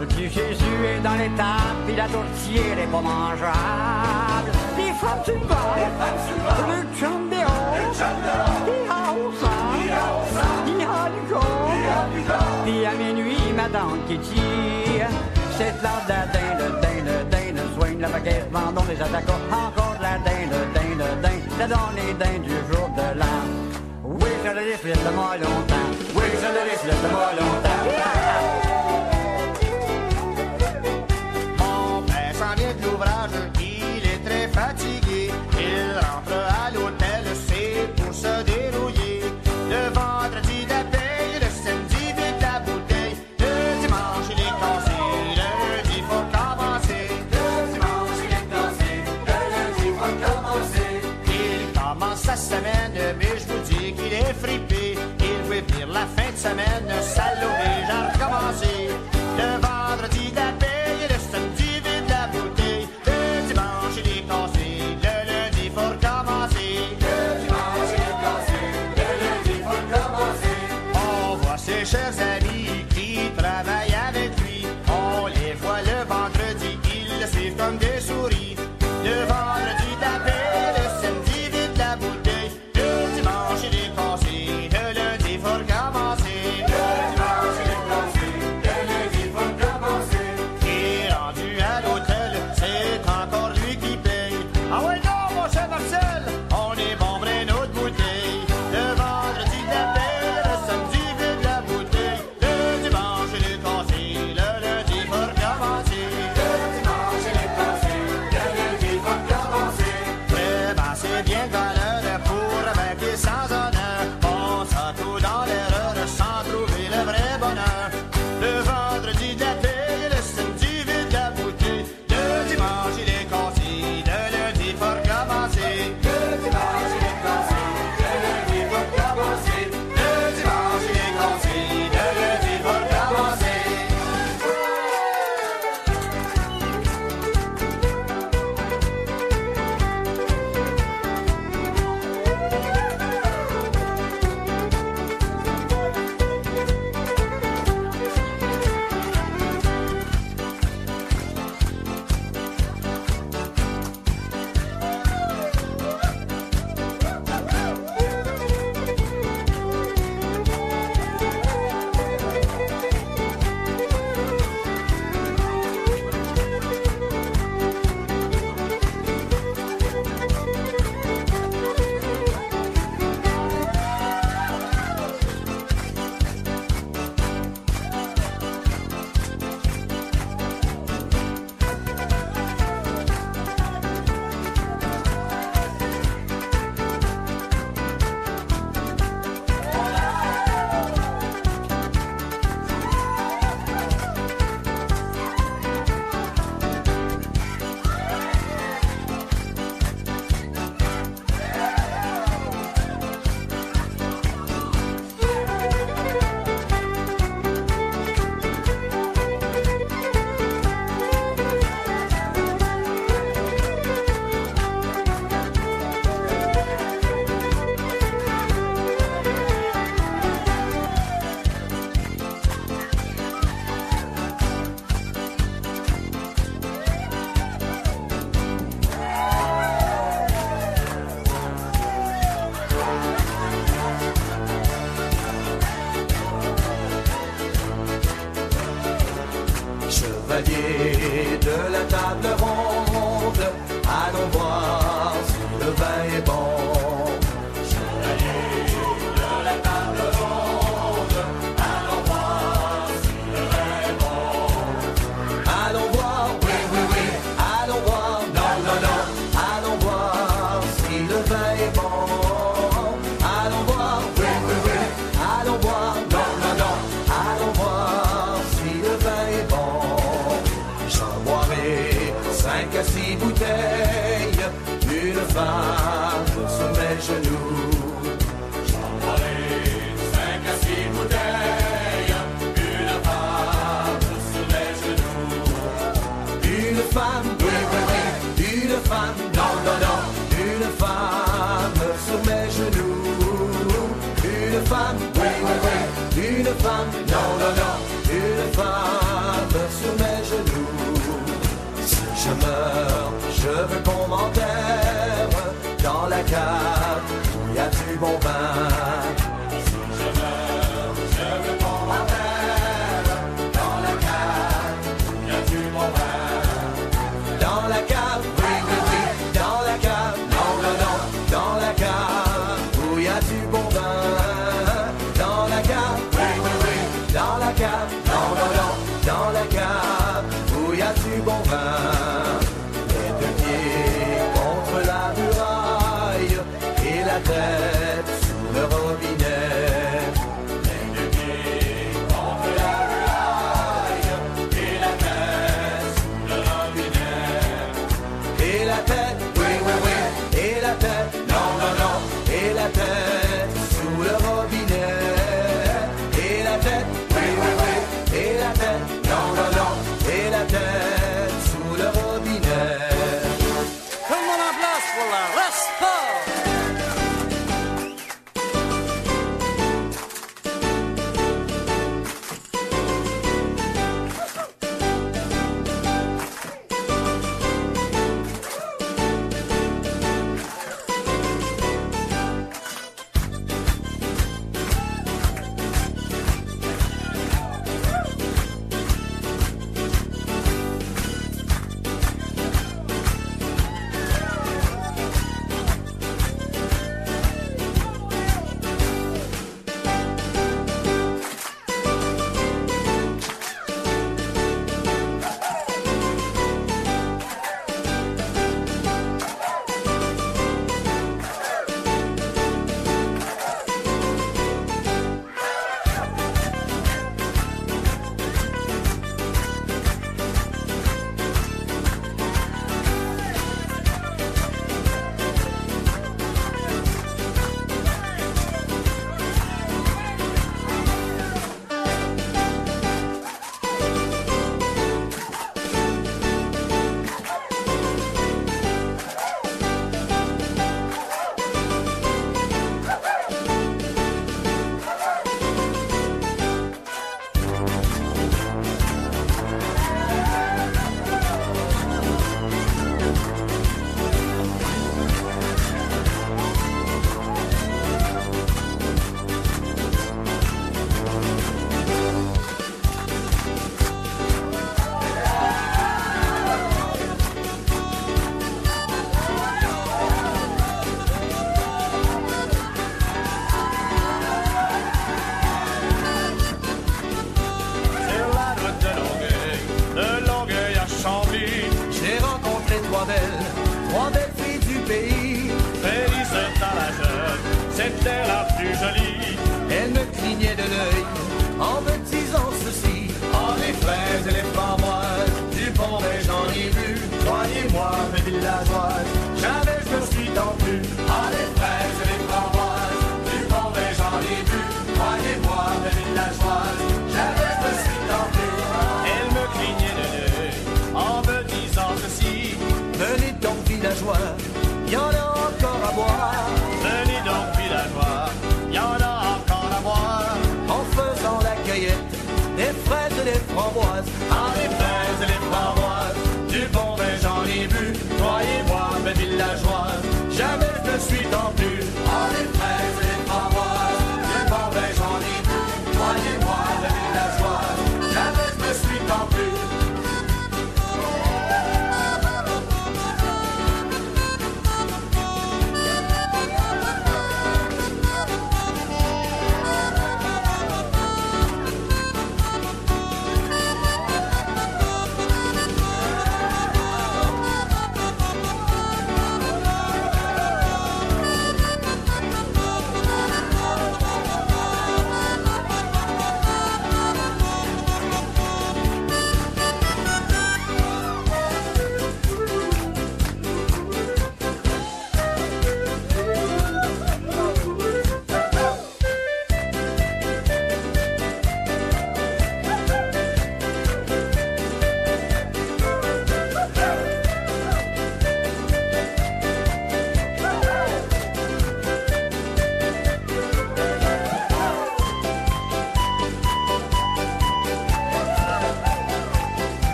Le petit Jésus est dans l'étape, il a tourtier, les pas mangeables. Les femmes tu bas, le chum le il a à minuit, madame Kitty c'est de de la dinde, le din, le din, le soigne la baguette, vendons les attaquants, encore de la dinde, le din, le din, la donne les dindes du jour de l'an. Oui, je le laisse, laisse-moi longtemps, oui, je le laisse, laisse-moi longtemps.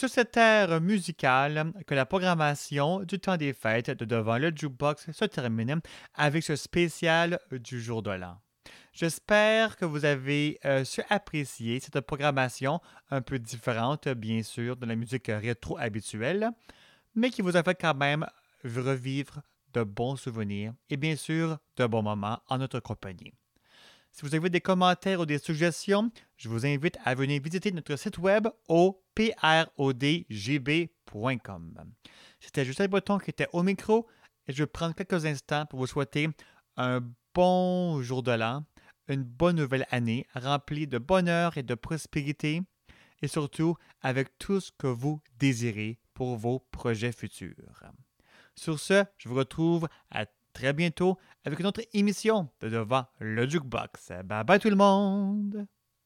sur cette ère musicale que la programmation du temps des fêtes de devant le jukebox se termine avec ce spécial du jour de l'an. J'espère que vous avez euh, su apprécier cette programmation un peu différente, bien sûr, de la musique rétro habituelle, mais qui vous a fait quand même revivre de bons souvenirs et bien sûr de bons moments en notre compagnie. Si vous avez des commentaires ou des suggestions, je vous invite à venir visiter notre site web au prodgb.com. C'était Justin Breton qui était au micro et je vais prendre quelques instants pour vous souhaiter un bon jour de l'an, une bonne nouvelle année remplie de bonheur et de prospérité et surtout avec tout ce que vous désirez pour vos projets futurs. Sur ce, je vous retrouve à très bientôt avec une autre émission de Devant le Jukebox. Bye bye tout le monde!